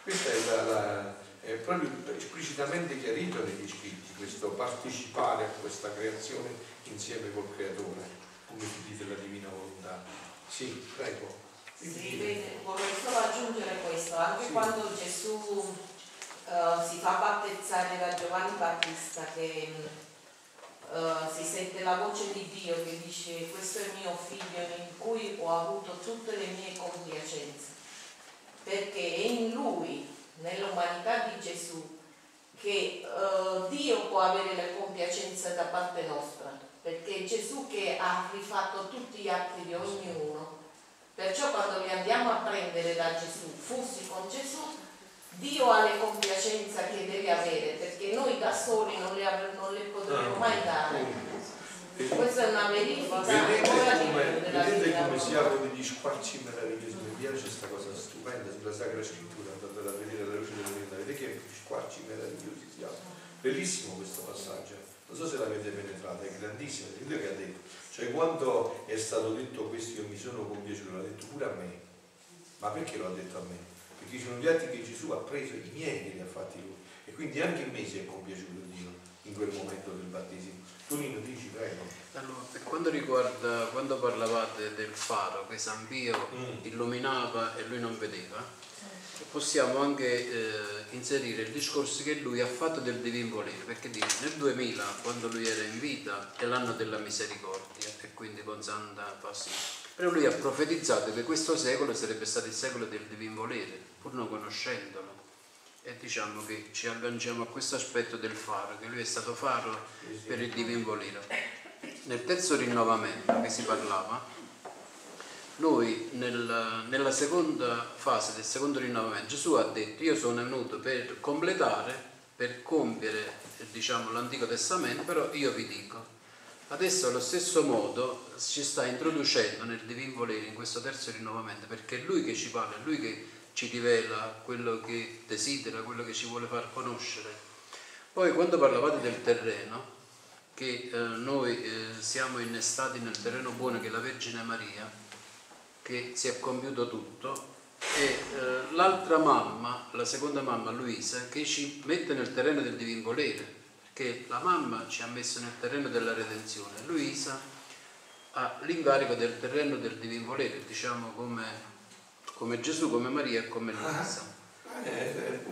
Questo è, la- la- è proprio esplicitamente chiarito negli scritti, questo partecipare a questa creazione insieme col creatore, come figli della divina volontà. Sì, prego. Sì, vorrei solo aggiungere questo, anche Sì. quando Gesù eh, si fa battezzare da Giovanni Battista, che eh, si sente la voce di Dio che dice questo è il mio figlio in cui ho avuto tutte le mie compiacenze, perché è in lui, nell'umanità di Gesù, che eh, Dio può avere le compiacenze da parte nostra, perché è Gesù che ha rifatto tutti gli atti di ognuno. Perciò quando li andiamo a prendere da Gesù, fussi con Gesù, Dio ha le compiacenze che deve avere, perché noi da soli non le, non le potremo mai dare. Questa è una verifica Vedete come, vedete come si nostra. aprono degli squarci meravigliosi, mi piace questa cosa stupenda sulla Sacra Scrittura, andatela a vedere alla luce della verità, vedete che squarci meravigliosi si aprono. Bellissimo questo passaggio, non so se l'avete penetrata, è grandissimo, sentite che ha detto, cioè quando è stato detto questo io mi sono compiaciuto, l'ha detto pure a me, ma perché lo ha detto a me? Perché sono gli atti che Gesù ha preso, i miei che li ha fatti lui, e quindi anche in me si è compiaciuto Dio in quel momento del battesimo. Tonino dici prego. Allora, per quanto riguarda quando parlavate del faro che San Pio Mm. illuminava e lui non vedeva, possiamo anche eh, inserire il discorso che lui ha fatto del divin volere, perché dice nel 2000, quando lui era in vita, è l'anno della misericordia e quindi con Santa Faustina. Però lui ha profetizzato che questo secolo sarebbe stato il secolo del divin volere, pur non conoscendolo. E diciamo che ci agganciamo a questo aspetto del faro, che lui è stato faro per il divin volere. Nel terzo rinnovamento che si parlava, lui nel- nella seconda fase del secondo rinnovamento, Gesù ha detto io sono venuto per completare, per compiere diciamo, l'Antico Testamento, però io vi dico, adesso allo stesso modo ci sta introducendo nel divin volere in questo terzo rinnovamento, perché è lui che ci parla, è lui che ci rivela quello che desidera, quello che ci vuole far conoscere. Poi quando parlavate del terreno, che eh, noi eh, siamo innestati nel terreno buono che è la Vergine Maria, che si è compiuto tutto, e eh, l'altra mamma, la seconda mamma Luisa, che ci mette nel terreno del divin volere, perché la mamma ci ha messo nel terreno della redenzione, Luisa ha l'incarico del terreno del divin volere, diciamo come, come Gesù, come Maria e come Luisa. Eh.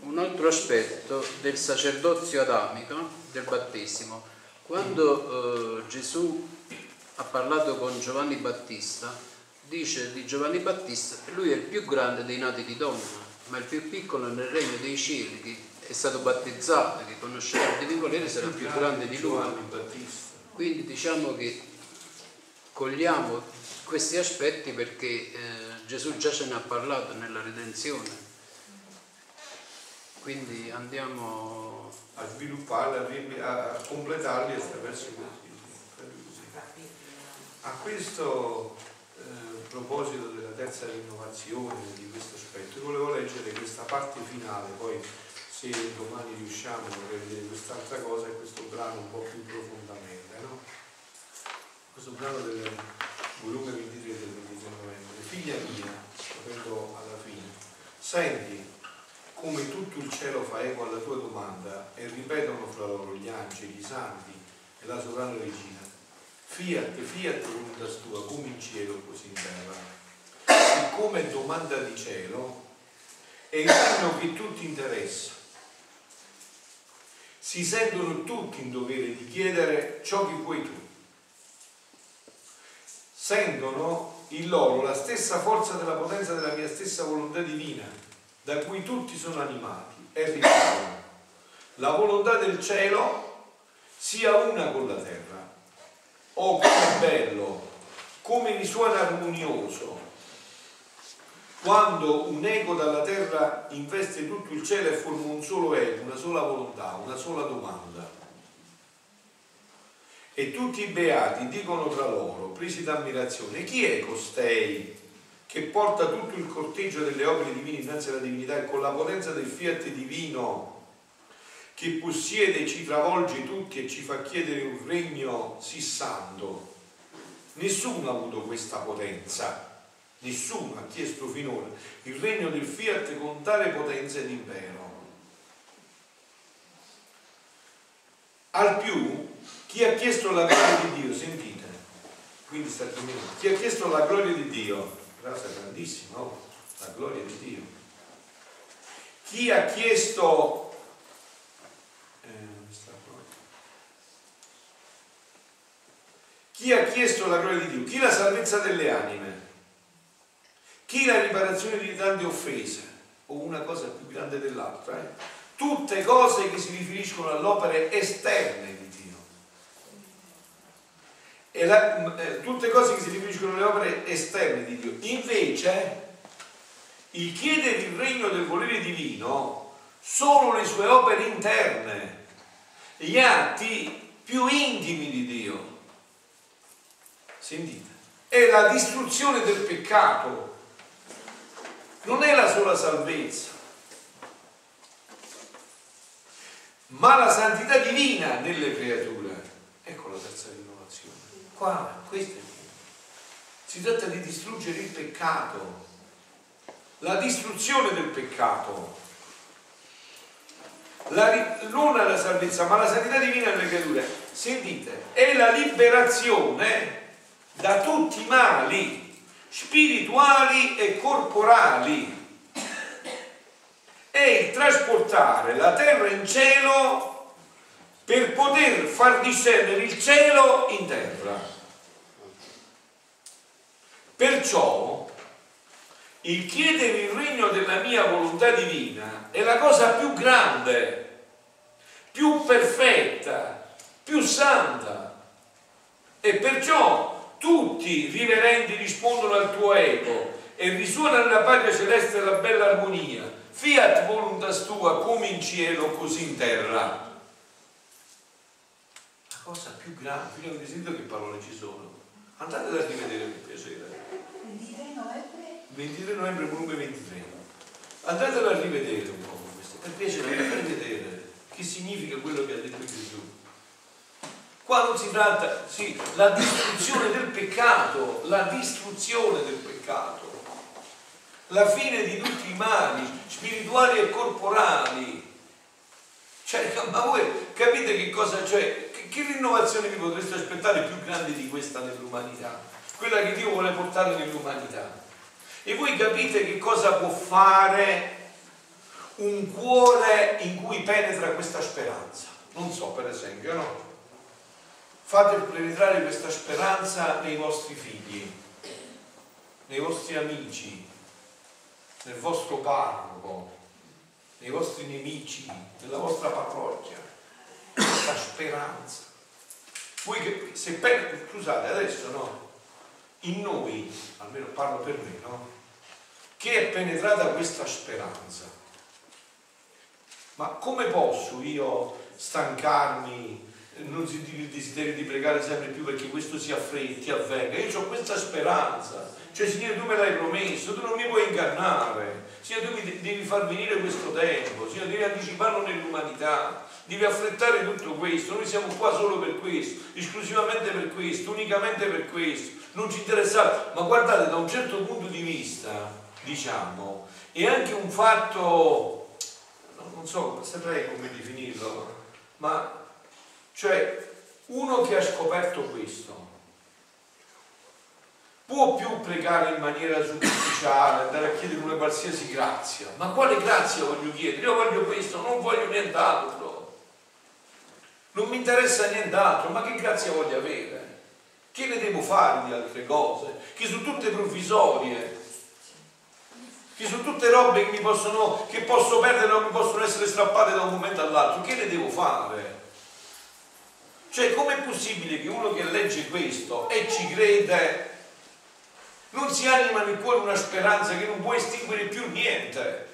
Un altro, aspetto del sacerdozio adamico del battesimo, quando eh, Gesù ha parlato con Giovanni Battista, dice di Giovanni Battista, lui è il più grande dei nati di donna, ma il più piccolo nel regno dei cieli, che è stato battezzato, che conoscerà il divino volere, sarà più grande di lui. Quindi diciamo che cogliamo questi aspetti perché eh, Gesù già ce ne ha parlato nella redenzione. Quindi andiamo a svilupparli, a, a- completarli attraverso questi. A questo eh, proposito della terza rinnovazione di questo aspetto, volevo leggere questa parte finale, poi se domani riusciamo a vedere quest'altra cosa e questo brano un po' più profondamente. No? Questo brano del volume 23 del 23 novembre. Figlia mia, proprio alla fine, senti come tutto il cielo fa eco alla tua domanda e ripetono fra loro gli angeli, i santi e la sovrana regina. Fiat, fiat voluntas tua, come in cielo così in terra. Siccome domanda di cielo, è il regno che tutti interessa. Si sentono tutti in dovere di chiedere ciò che vuoi tu. Sentono in loro la stessa forza della potenza della mia stessa volontà divina, da cui tutti sono animati e ripetono. La volontà del cielo sia una con la terra. Oh, come bello, come risuona armonioso, quando un eco dalla terra investe tutto il cielo e forma un solo eco, una sola volontà, una sola domanda. E tutti i beati dicono tra loro, presi d'ammirazione, chi è costei che porta tutto il corteggio delle opere divine innanzi alla divinità e con la potenza del fiat divino che possiede ci travolge tutti e ci fa chiedere un regno sì santo. Nessuno ha avuto questa potenza, nessuno ha chiesto finora il regno del fiat con tale potenza ed impero. Al più, chi ha chiesto la gloria di Dio, sentite, quindi sta terminando, chi ha chiesto la gloria di Dio, frase grandissima, oh, la gloria di Dio. Chi ha chiesto eh, chi ha chiesto la gloria di Dio? Chi la salvezza delle anime? Chi la riparazione di tante offese? O una cosa più grande dell'altra? eh? Tutte cose che si riferiscono alle opere esterne. E la- eh, tutte cose che si riferiscono alle opere esterne di Dio. Invece, il chiedere il regno del volere divino sono le sue opere interne, gli atti più intimi di Dio. Sentite, è la distruzione del peccato, non è la sola salvezza, ma la santità divina nelle creature. Ecco la terza rinnovazione. Qua, questo. Si tratta di distruggere il peccato, la distruzione del peccato. La, non la salvezza, ma la santità divina nelle creature. Sentite, è la liberazione da tutti i mali spirituali e corporali. È il trasportare la terra in cielo per poter far discendere il cielo in terra. Perciò il chiedere il regno della mia volontà divina è la cosa più grande, più perfetta, più santa. E perciò tutti i riverendi rispondono al tuo eco e risuona nella patria celeste la bella armonia. Fiat voluntas tua come in cielo così in terra. Cosa più grande, fino avete sentito che parole ci sono? Andate a rivedere per piacere. 23 novembre 23 novembre volume 23 andatelo a rivedere un po' questo per piacere andate a vedere che significa quello che ha detto Gesù qua non si tratta sì, la distruzione del peccato la distruzione del peccato la fine di tutti i mali spirituali e corporali cioè, ma voi capite che cosa c'è? Che, rinnovazione vi potreste aspettare più grande di questa nell'umanità? Quella che Dio vuole portare nell'umanità. E voi capite che cosa può fare un cuore in cui penetra questa speranza? Non so, per esempio, no? Fate penetrare questa speranza nei vostri figli, nei vostri amici, nel vostro parroco, nei vostri nemici, nella vostra parrocchia. Questa speranza. Voi che, se penetrate, scusate, adesso no, in noi, almeno parlo per me, no? Che è penetrata questa speranza. Ma come posso io stancarmi, non sentire il desiderio di pregare sempre più perché questo si affretti, avvenga? Io ho questa speranza. Cioè, Signore, tu me l'hai promesso, tu non mi puoi ingannare. Signore, tu mi devi far venire questo tempo, Signore, devi anticiparlo nell'umanità, devi affrettare tutto questo. Noi siamo qua solo per questo, esclusivamente per questo, unicamente per questo non ci interessava, ma guardate da un certo punto di vista, diciamo, è anche un fatto, non so, saprei come definirlo, ma cioè uno che ha scoperto questo può più pregare in maniera superficiale, andare a chiedere una qualsiasi grazia, ma quale grazia voglio chiedere? Io voglio questo, non voglio nient'altro, non mi interessa nient'altro, ma che grazia voglio avere? Che ne devo fare di altre cose? Che sono tutte provvisorie, che sono tutte robe che, mi possono, che posso perdere o mi possono essere strappate da un momento all'altro. Che ne devo fare? Cioè, com'è possibile che uno che legge questo e ci crede non si anima nel cuore una speranza che non può estinguere più niente?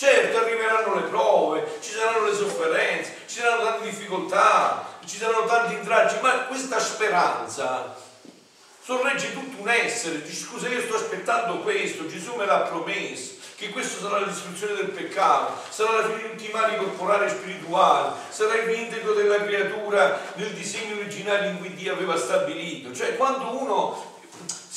Certo, arriveranno le prove, ci saranno le sofferenze, ci saranno tante difficoltà, ci saranno tanti intralci, ma questa speranza sorregge tutto un essere, dice scusa io sto aspettando questo, Gesù me l'ha promesso, che questo sarà la distruzione del peccato, sarà la fine di tutti i mali corporali e spirituali, sarà il reintegro della creatura nel disegno originario in cui Dio aveva stabilito. Cioè quando uno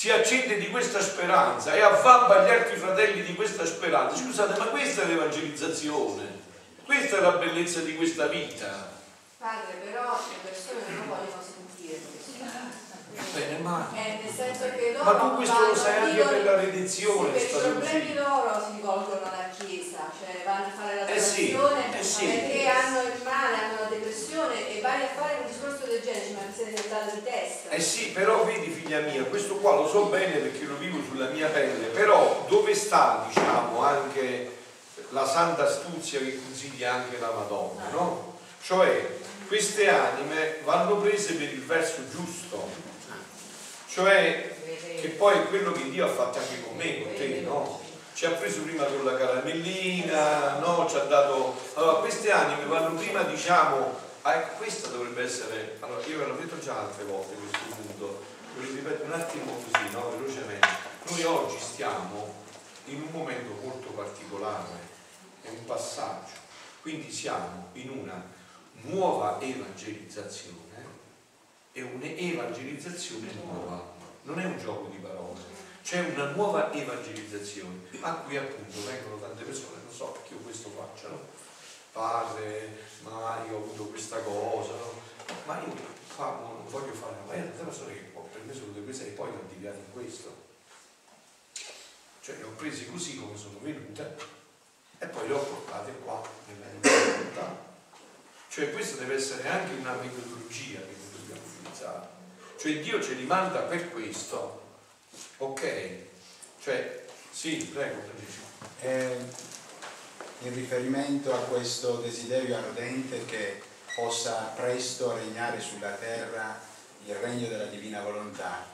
si accende di questa speranza e avvampa gli altri fratelli di questa speranza, scusate, ma questa è l'evangelizzazione, questa è la bellezza di questa vita. Padre, però le persone non vogliono sentire questo. Bene, ma... Eh, nel senso che loro Ma tu questo lo sai anche per la redenzione, sì, per i problemi così. loro si rivolgono alla Chiesa, cioè vanno a fare la Eh sì, eh sì. perché hanno il male, hanno la depressione e vai a fare un discorso del genere, ma mi siete andata di testa. Eh sì, però vedi figlia mia, questo qua lo so bene perché lo vivo sulla mia pelle, però dove sta, diciamo, anche la santa astuzia che consiglia anche la Madonna, no? Cioè, queste anime vanno prese per il verso giusto, cioè che poi è quello che Dio ha fatto anche con me, con te, no? Ci ha preso prima con la caramellina, no? Ci ha dato... Allora, queste anime vanno prima, diciamo, Ah, ecco, questa dovrebbe essere, allora io ve l'ho detto già altre volte questo punto, lo ripeto un attimo così, no, velocemente. Noi oggi stiamo in un momento molto particolare, è un passaggio, quindi siamo in una nuova evangelizzazione e un'evangelizzazione nuova, non è un gioco di parole, c'è una nuova evangelizzazione a cui appunto vengono tante persone, non so perché io questo faccio, no? padre, Mario, ho avuto questa cosa, no? ma io qua non voglio fare, ma è tante persone che per me sono due queste e poi hanno deviato in questo. Cioè le ho prese così come sono venute e poi le ho portate qua nella volontà. Cioè questa deve essere anche una metodologia che utilizzare. Cioè Dio ce li manda per questo. Ok? Cioè, sì, prego, Eh, in riferimento a questo desiderio ardente che possa presto regnare sulla terra il regno della divina volontà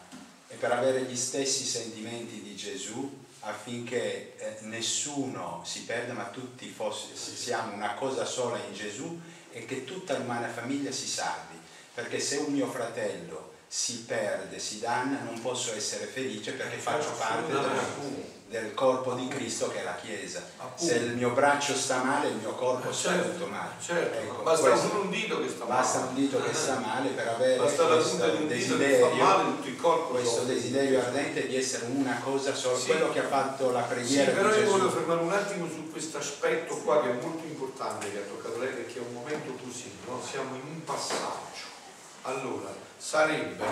e per avere gli stessi sentimenti di Gesù affinché eh, nessuno si perda ma tutti fosse, siamo una cosa sola in Gesù e che tutta l'umana famiglia si salvi perché se un mio fratello si perde, si danna, non posso essere felice perché faccio parte del, del corpo di Cristo che è la Chiesa. Se il mio braccio sta male, il mio corpo sta certo, tutto male. Certo, Ecco, basta questo- un dito che sta male. Basta un dito che sta male per avere Basta questo di un desiderio, male questo desiderio ardente di essere una cosa sola, Sì. quello che ha fatto la Sì, preghiera però di io voglio fermare un attimo su questo aspetto qua che è molto importante che ha toccato lei perché è un momento così, no? siamo in un passaggio. Allora, sarebbe,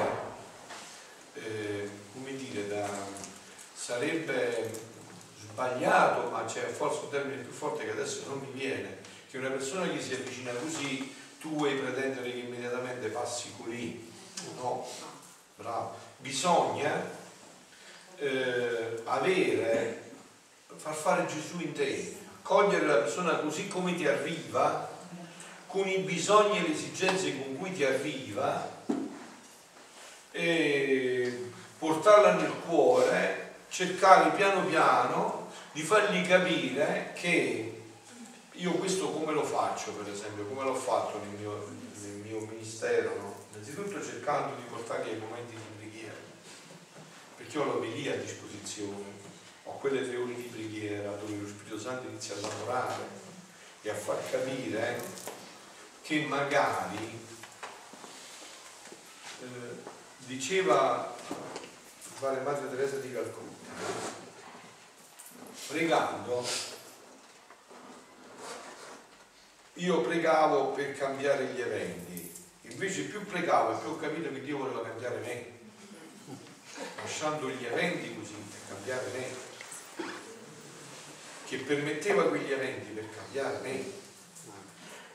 eh, come dire, da, sarebbe sbagliato, ma c'è forse un termine più forte che adesso non mi viene, che una persona che si avvicina così tu vuoi pretendere che immediatamente passi così. No, bravo. Bisogna eh, avere, far fare Gesù in te, cogliere la persona così come ti arriva, con i bisogni e le esigenze con cui ti arriva, portarla nel cuore, cercare piano piano di fargli capire che io questo come lo faccio per esempio, come l'ho fatto nel mio, nel mio ministero, no? innanzitutto cercando di portargli ai momenti di preghiera, perché ho l'omelia a disposizione, ho quelle tre ore di preghiera dove lo Spirito Santo inizia a lavorare e a far capire che magari eh, diceva fare Madre Teresa di Calcutta, pregando, io pregavo per cambiare gli eventi, invece più pregavo e più ho capito che Dio voleva cambiare me, lasciando gli eventi così per cambiare me, che permetteva quegli eventi per cambiare me.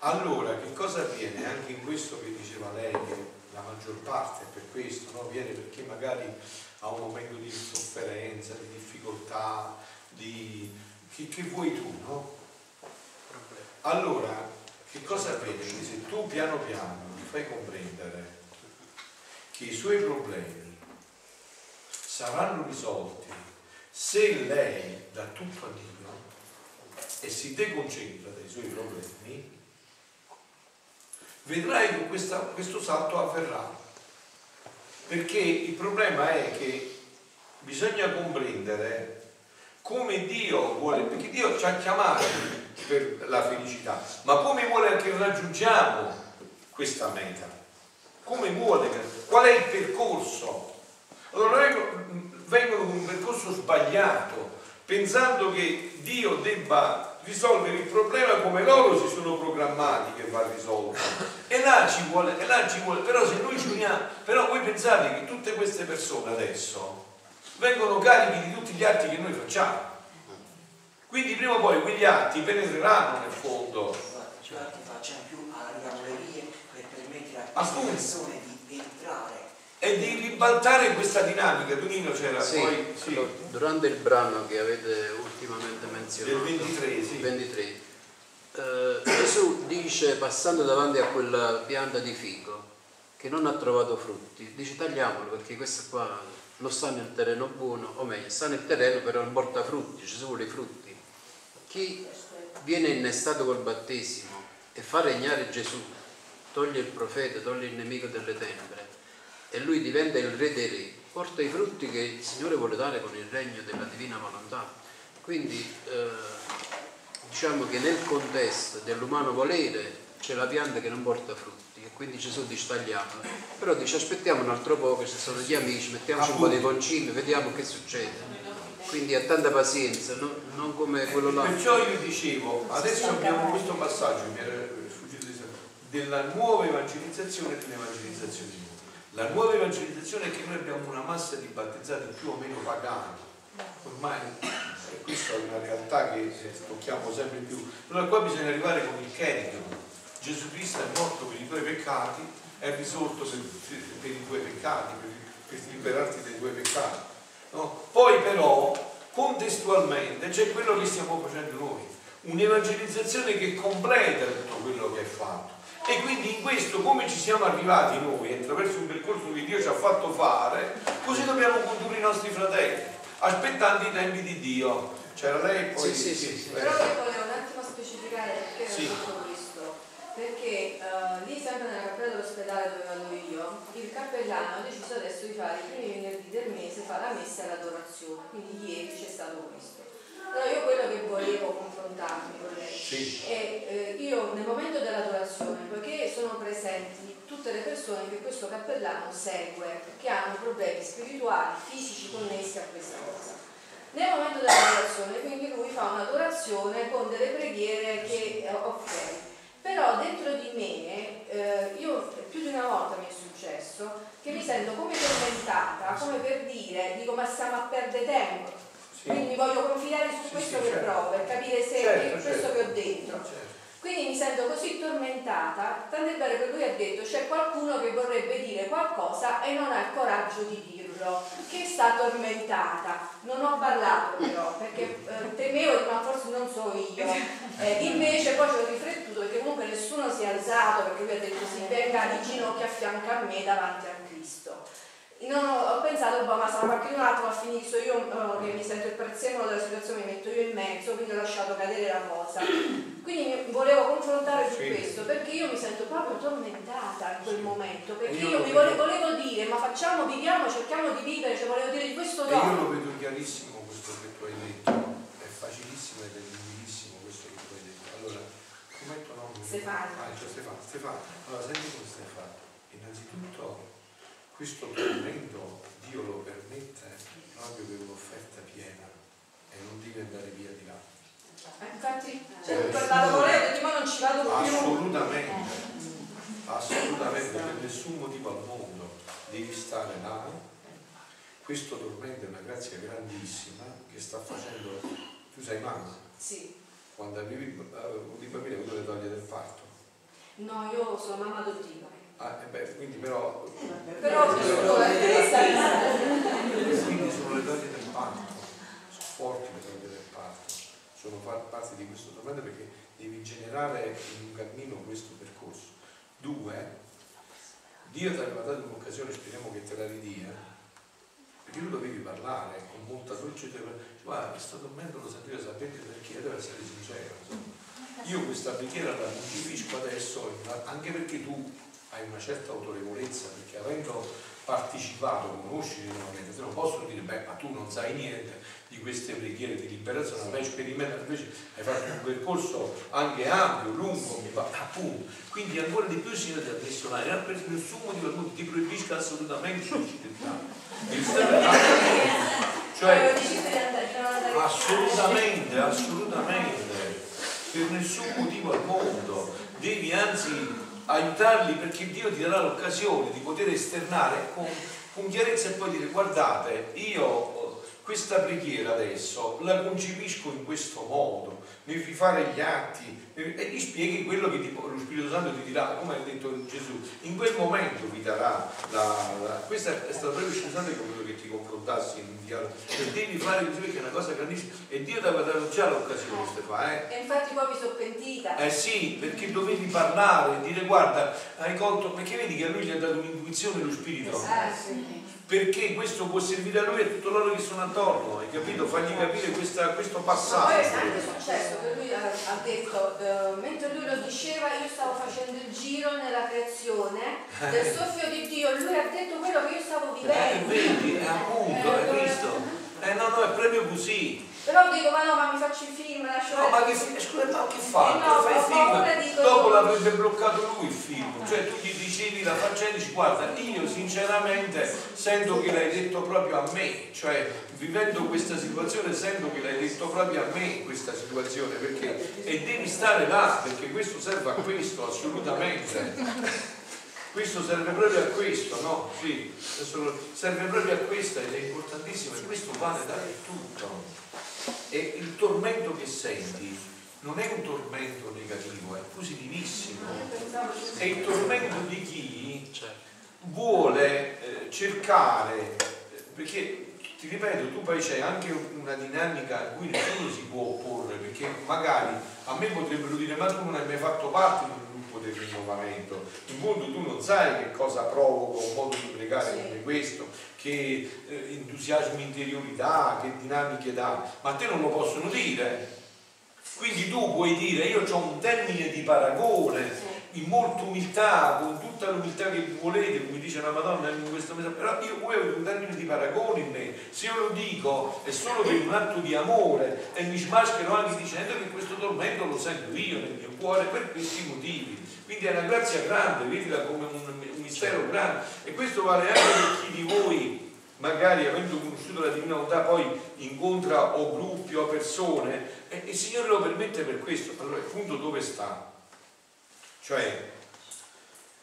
Allora, che cosa avviene? Anche in questo che diceva lei, che la maggior parte per questo, no? viene perché magari ha un momento di sofferenza, di difficoltà, di... Che, che vuoi tu, no? Allora, che cosa avviene? Che se tu piano piano gli fai comprendere che i suoi problemi saranno risolti se lei dà tutto a Dio e si deconcentra dai suoi problemi, vedrai che questa- questo salto avverrà. Perché il problema è che bisogna comprendere come Dio vuole, perché Dio ci ha chiamati per la felicità, ma come vuole che raggiungiamo questa meta? Come vuole? Qual è il percorso? Allora vengono con un percorso sbagliato, pensando che Dio debba risolvere il problema come loro si sono programmati che va risolto. E là ci vuole, e là ci vuole, però se noi ci uniamo, però voi pensate che tutte queste persone adesso vengono carichi di tutti gli atti che noi facciamo. Quindi prima o poi quegli atti penetreranno nel fondo. Infatti facciamo più alle vie per permettere a queste persone di. E di ribaltare questa dinamica. Tonino c'era Sì, poi sì, durante il brano che avete ultimamente menzionato, del 23, sì. 23, eh, Gesù dice, passando davanti a quella pianta di fico, che non ha trovato frutti, dice tagliamolo perché questa qua non sta nel terreno buono, o meglio, sta nel terreno però non porta frutti, ci sono i frutti. Chi viene innestato col battesimo e fa regnare Gesù toglie il profeta, toglie il nemico delle tenebre e lui diventa il re dei re, porta i frutti che il Signore vuole dare con il regno della divina volontà. Quindi eh, diciamo che nel contesto dell'umano volere c'è la pianta che non porta frutti e quindi Gesù dice tagliamola. Però dice aspettiamo un altro po' che ci sono gli amici, mettiamoci un po' di concimi, vediamo che succede. Quindi ha tanta pazienza, no? non come quello là. Perciò io dicevo, adesso abbiamo questo passaggio, mi era sfuggito di sapere, della nuova evangelizzazione e dell'evangelizzazione. La nuova evangelizzazione è che noi abbiamo una massa di battezzati più o meno pagani. Ormai eh, questa è una realtà che eh, tocchiamo sempre più. Allora qua bisogna arrivare con il cherigma. Gesù Cristo è morto per i tuoi peccati, è risorto per, i tuoi peccati, per, per liberarti dai tuoi peccati. No? Poi però contestualmente c'è quello che stiamo facendo noi, un'evangelizzazione che completa tutto quello che è fatto. E quindi in questo come ci siamo arrivati noi attraverso un percorso che Dio ci ha fatto fare, così dobbiamo condurre i nostri fratelli, aspettando i tempi di Dio. C'era lei e poi... Sì, sì, sì, sì. Però io volevo un attimo specificare perché Sì. ho fatto questo. Perché eh, lì sempre nella cappella dell'ospedale dove vado io, il cappellano ha deciso adesso di fare i primi venerdì del mese, fa la messa e l'adorazione. Quindi ieri c'è stato questo. Allora io quello che volevo confrontarmi con lei Sì. e eh, io nel momento dell'adorazione, poiché sono presenti tutte le persone che questo cappellano segue, che hanno problemi spirituali, fisici connessi a questa cosa. Nel momento dell'adorazione, quindi lui fa un'adorazione con delle preghiere che, eh, ok, però dentro di me, eh, io più di una volta mi è successo che mi sento come tormentata, come per dire, dico ma stiamo a perdere tempo, Sì. quindi voglio confidare su Sì, questo sì, che certo. provo, per capire se Certo, che- questo certo. che ho dentro. Certo. Quindi mi sento così tormentata, tant'è vero che lui ha detto c'è qualcuno che vorrebbe dire qualcosa e non ha il coraggio di dirlo, che sta tormentata. Non ho parlato però, perché eh, temevo ma forse non so io. Eh, invece poi ci ho riflettuto perché comunque nessuno si è alzato perché lui ha detto si venga di ginocchio a fianco a me davanti a Cristo. Non ho, pensato, boh, ma sarà qualche altro a finire, so io eh, che mi sento il prezzemolo della situazione, mi metto io in mezzo, quindi ho lasciato cadere la cosa. Quindi volevo confrontare su Sì. questo, perché io mi sento proprio tormentata in quel momento, perché io io mi vedo. vole- volevo dire, ma facciamo, viviamo, cerchiamo di vivere, cioè volevo dire di questo E io lo vedo chiarissimo questo che tu hai detto, è facilissimo ed è limpidissimo questo che tu hai detto. Allora, come tuo nome? Stefano. Ah, c'è Stefano. Stefano, allora senti come Stefano. Innanzitutto questo tormento Dio lo permette proprio per un'offerta piena e non devi andare via di là. Eh, Infatti, cioè, per la lavorare, ma non ci vado più. Assolutamente, assolutamente, per nessun motivo al mondo devi stare là. Questo tormento è una grazia grandissima che sta facendo, tu sei mamma, Sì. quando arrivi uh, di bambino avuto le toglie del parto. No, io sono mamma adottiva. Ah, e beh, quindi però, Però ho vissuto l'esperienza. quindi sono le toglie del parto, sono forti le toglie del parto, sono parte di questo tormento perché devi generare in un cammino questo percorso. Due, Dio ti aveva dato un'occasione, speriamo che te la ridia, perché tu dovevi parlare con molta dolcezza, guarda, questo tormento lo sentivo sapete perché deve essere sincero. insomma. Io questa preghiera la giustifico adesso, anche perché tu hai una certa autorevolezza, perché avendo partecipato, conosci l'innovazione, te lo possono dire, beh, ma tu non sai niente di queste preghiere di liberazione, non hai sperimentato, invece hai fatto un percorso anche ampio, lungo, mi fa, appunto. Quindi ancora di più si deve addizionare, non per nessun motivo mondo ti proibisca assolutamente di occidentale. Devi stare là. Cioè, Assolutamente, assolutamente, per nessun motivo al mondo. Devi anzi aiutarli perché Dio ti darà l'occasione di poter esternare con, con chiarezza e poi dire guardate, io eh, questa preghiera adesso la concepisco in questo modo, fi fare gli atti e gli spieghi quello che ti- lo Spirito Santo ti dirà, come ha detto Gesù, in quel momento vi darà la... la- questo è stato proprio Spirito Santo che quello che ti confrontassi in un dialogo, cioè devi fare così perché è una cosa grandissima e Dio ti aveva dato già l'occasione Stefano, eh? E infatti poi mi sono pentita. Eh sì, perché dovevi parlare, dire guarda, hai colto, perché vedi che a lui gli ha dato un'intuizione lo spirito, Eh, sì. Perché questo può servire a lui e a tutto loro che sono attorno, hai capito? Fagli capire questa- questo Ma poi passaggio. è anche successo che lui ha, ha detto, eh, mentre lui lo diceva, io stavo facendo il giro nella creazione del soffio di Dio, lui ha detto quello che io stavo Eh, vivendo. vedi, eh, appunto, hai visto? Eh no, no, è proprio così. Però dico, ma no, ma mi faccio il film, lascio No, ma che, fi- scusa, ma che fa? Eh no, Fai film, dopo l'avrebbe bloccato lui il film, cioè tu gli dicevi la faccia e dici guarda, io sinceramente sento che l'hai detto proprio a me, cioè vivendo questa situazione sento che l'hai detto proprio a me questa situazione, perché e devi stare là, perché questo serve a questo, assolutamente. Questo serve proprio a questo, no? Sì, serve proprio a questo ed è importantissimo e questo vale da tutto. E il tormento che senti non è un tormento negativo, è positivissimo. È il tormento di chi vuole eh, cercare, eh, perché ti ripeto, tu poi c'è anche una dinamica a cui nessuno si può opporre, perché magari a me potrebbero dire ma tu non hai mai fatto parte di un gruppo del rinnovamento, in fondo tu non sai che cosa provoca un modo di pregare come questo, che eh, entusiasmi interiorità, che dinamiche dà, ma te non lo possono dire. Quindi tu puoi dire io ho un termine di paragone, in molta umiltà, con tutta l'umiltà che volete, come dice la Madonna in questo mese, però io voi avete un termine di paragone in me, se io lo dico è solo per un atto di amore e mi smaschero anche dicendo che questo tormento lo sento io nel mio cuore per questi motivi. Quindi è una grazia grande, vedila come un, un mistero grande e questo vale anche per chi di voi magari avendo conosciuto la divina volontà poi incontra o gruppi o persone e, il Signore lo permette per questo. Allora il punto dove sta? Cioè,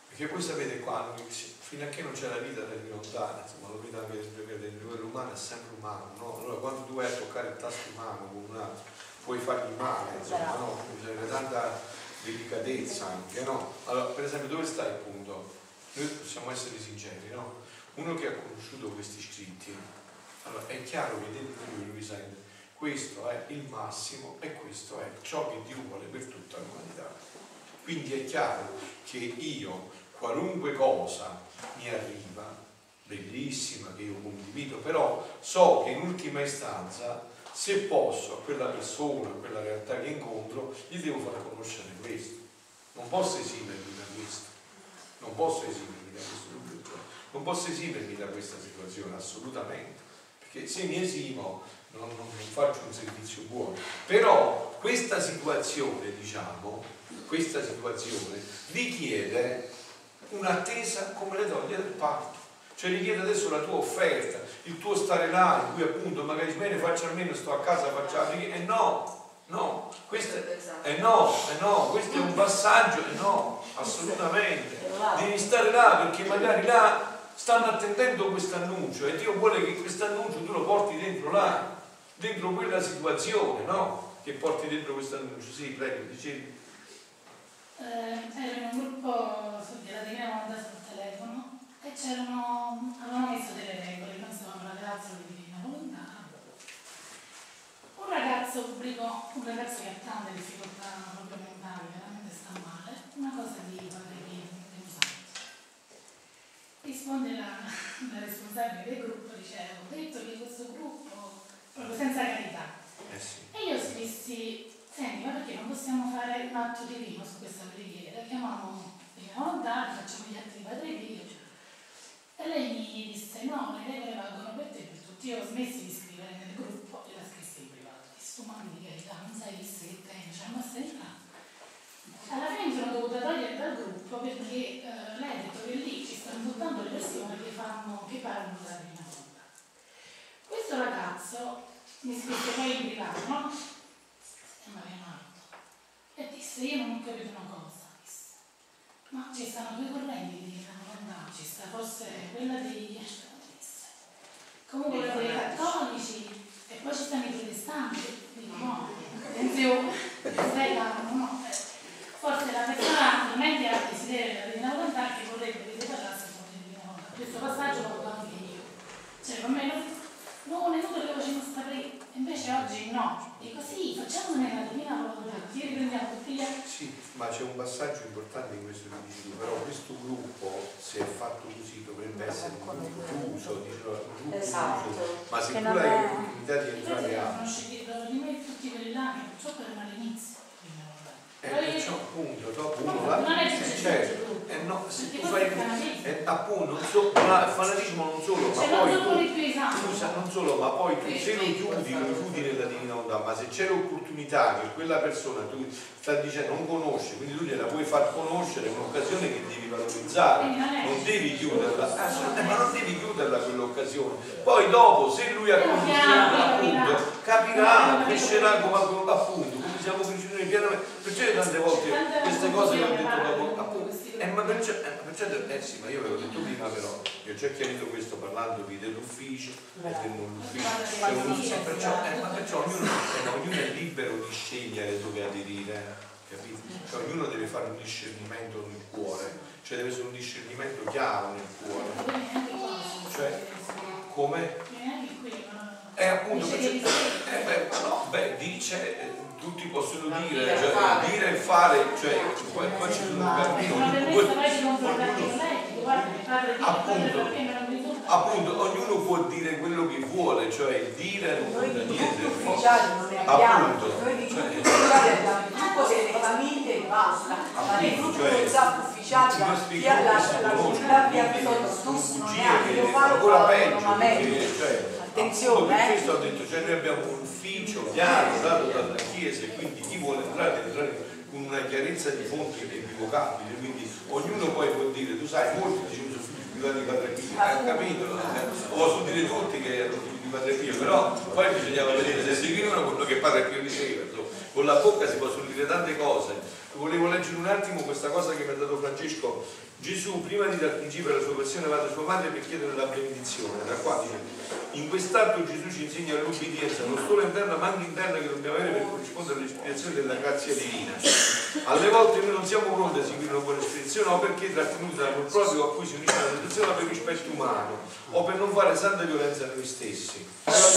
perché voi sapete qua, fino a che non c'è la vita del volontà, insomma la vita del livello umano è sempre umano, no? Allora quando tu vai a toccare il tasto umano con un altro, puoi fargli male, insomma, no? Bisogna tanta delicatezza anche, no? Allora, per esempio, dove sta il punto? Noi possiamo essere sinceri, no? Uno che ha conosciuto questi scritti, allora è chiaro che dentro di lui sente questo è il massimo e questo è ciò che Dio vuole per tutta l'umanità. Quindi è chiaro che io, qualunque cosa mi arriva, bellissima, che io condivido, però so che in ultima istanza, se posso, a quella persona, a quella realtà che incontro, gli devo far conoscere questo. Non posso esimermi da questo, non posso esimermi da questo non posso esimermi da questa situazione, assolutamente, perché se mi esimo non, non, non faccio un servizio buono. Però questa situazione, diciamo, questa situazione richiede un'attesa come le doglie del parto. Cioè richiede adesso la tua offerta, il tuo stare là, in cui appunto magari bene faccio almeno, sto a casa, faccio. E no, no, questo è, no, è no, questo è un passaggio, e no, assolutamente. Devi stare là perché magari là stanno attendendo questo annuncio e Dio vuole che questo annuncio tu lo porti dentro là, dentro quella situazione, no? Che porti dentro questo annuncio. Sì, prego, dicevi. Eh, in un gruppo della Divina telefono e c'erano, avevano messo delle regole, non stavamo la grazia di Divina Volontà. Un ragazzo pubblicò, un ragazzo che ha tante difficoltà proprio mentali, veramente sta male, una cosa di Padre Pio, risponde la, la, responsabile del gruppo, diceva, ho detto che questo gruppo, proprio senza carità. Eh sì. E io scrissi, senti, ma perché non possiamo fare un atto divino su questa preghiera? Chiamiamo Divina Volontà, facciamo gli atti di Padre Pio. E lei mi disse, no, le regole valgono per te, per tutti. Io ho smesso di scrivere nel gruppo e la scrissi in privato. Dissi, ma di carità, non sai chi sei, te, cioè, ma sei là. Alla fine sono dovuta togliere dal gruppo perché eh, lei ha detto che lì ci stanno soltanto le persone che, fanno, che parlano della prima volta. Questo ragazzo mi scrisse poi in privato, no? E Maria Marto. E disse, io non ho capito una cosa. Ma ci stanno due correnti di Volontà, ci sta forse quella dei disse. Comunque quella dei cattolici e poi ci stanno i protestanti. Dico no, attenzione, stai calmo, no. Forse la persona in mente ha il desiderio della Divina Volontà che vorrebbe che si parlasse con la Divina Volontà. Questo passaggio lo vedo anche io. Cioè, per me non, non è inutile che facciamo sta preghiera. Invece oggi no. Dico sì, facciamo Volontà, così riprendiamo tutti gli altri. Sì, ma c'è un passaggio importante in questo che dici tu, però questo gruppo si è fatto così, dovrebbe essere un gruppo chiuso, diceva, un gruppo Esatto. chiuso, ma se Che tu non hai l'opportunità di entrare a conosci di me tutti quelli là che purtroppo erano all'inizio. E perciò appunto dopo No, uno va certo, eh no, se tu fai eh, appunto non so, ma il fanatismo non solo, ma Cioè, poi tu, scusa, non solo, ma poi tu se lo chiudi, lo chiudi nella divina volontà, ma se c'è l'opportunità che quella persona tu sta dicendo non conosce, quindi tu gliela puoi far conoscere, è un'occasione che devi valorizzare, Quindi non devi chiuderla, ma non devi chiuderla quell'occasione. Poi dopo, se lui ha piano, appunto, capirà. crescerà come appunto, come siamo cresciuti pianamente. Perciò io tante volte queste cose le ho detto dopo, appunto, eh, ma perciò, eh, perciò, eh sì, ma io avevo detto prima però, io ho già chiarito questo parlandovi dell'ufficio e del non ufficio, perciò, eh, ma perciò ognuno, eh, ognuno è libero di scegliere dove aderire, capito? Cioè, ognuno deve fare un discernimento nel cuore, cioè deve essere un discernimento chiaro nel cuore, cioè come? Ma... Eh, appunto, perciò- eh, beh, no, beh, dice, eh, tutti possono dire, dire e cioè, fare. dire e fare, cioè, poi ci sono di Appunto. appunto, ognuno può dire quello che vuole, cioè il dire non conta niente. Appunto, cioè, ufficiali e ma cioè, ufficiali si la- comunità via sono flusso non farlo ancora peggio, cioè, Attenzione, eh. questo ho detto, cioè noi abbiamo un chiaro dato dalla Chiesa e quindi chi vuole entrare entrare con una chiarezza di fonte inequivocabile, quindi ognuno poi può dire, tu sai, molti dicevano sono figli privati di Padre Pio, hai capito? Eh, O so dire tutti che erano figli di Padre Pio, però poi bisognava vedere se seguivano quello che Padre Pio diceva, con la bocca si possono dire tante cose. Volevo leggere un attimo questa cosa che mi ha dato Francesco. Gesù, prima di dar principio alla sua passione, va da sua madre per chiedere la benedizione. Da qua dice, in quest'atto Gesù ci insegna l'obbedienza, non solo interna ma anche interna che dobbiamo avere per corrispondere all'ispirazione della grazia divina. Alle volte noi non siamo pronti a seguire una buona ispirazione o perché trattenuti dall'amor proprio a cui si unisce la tentazione per rispetto umano o per non fare santa violenza a noi stessi.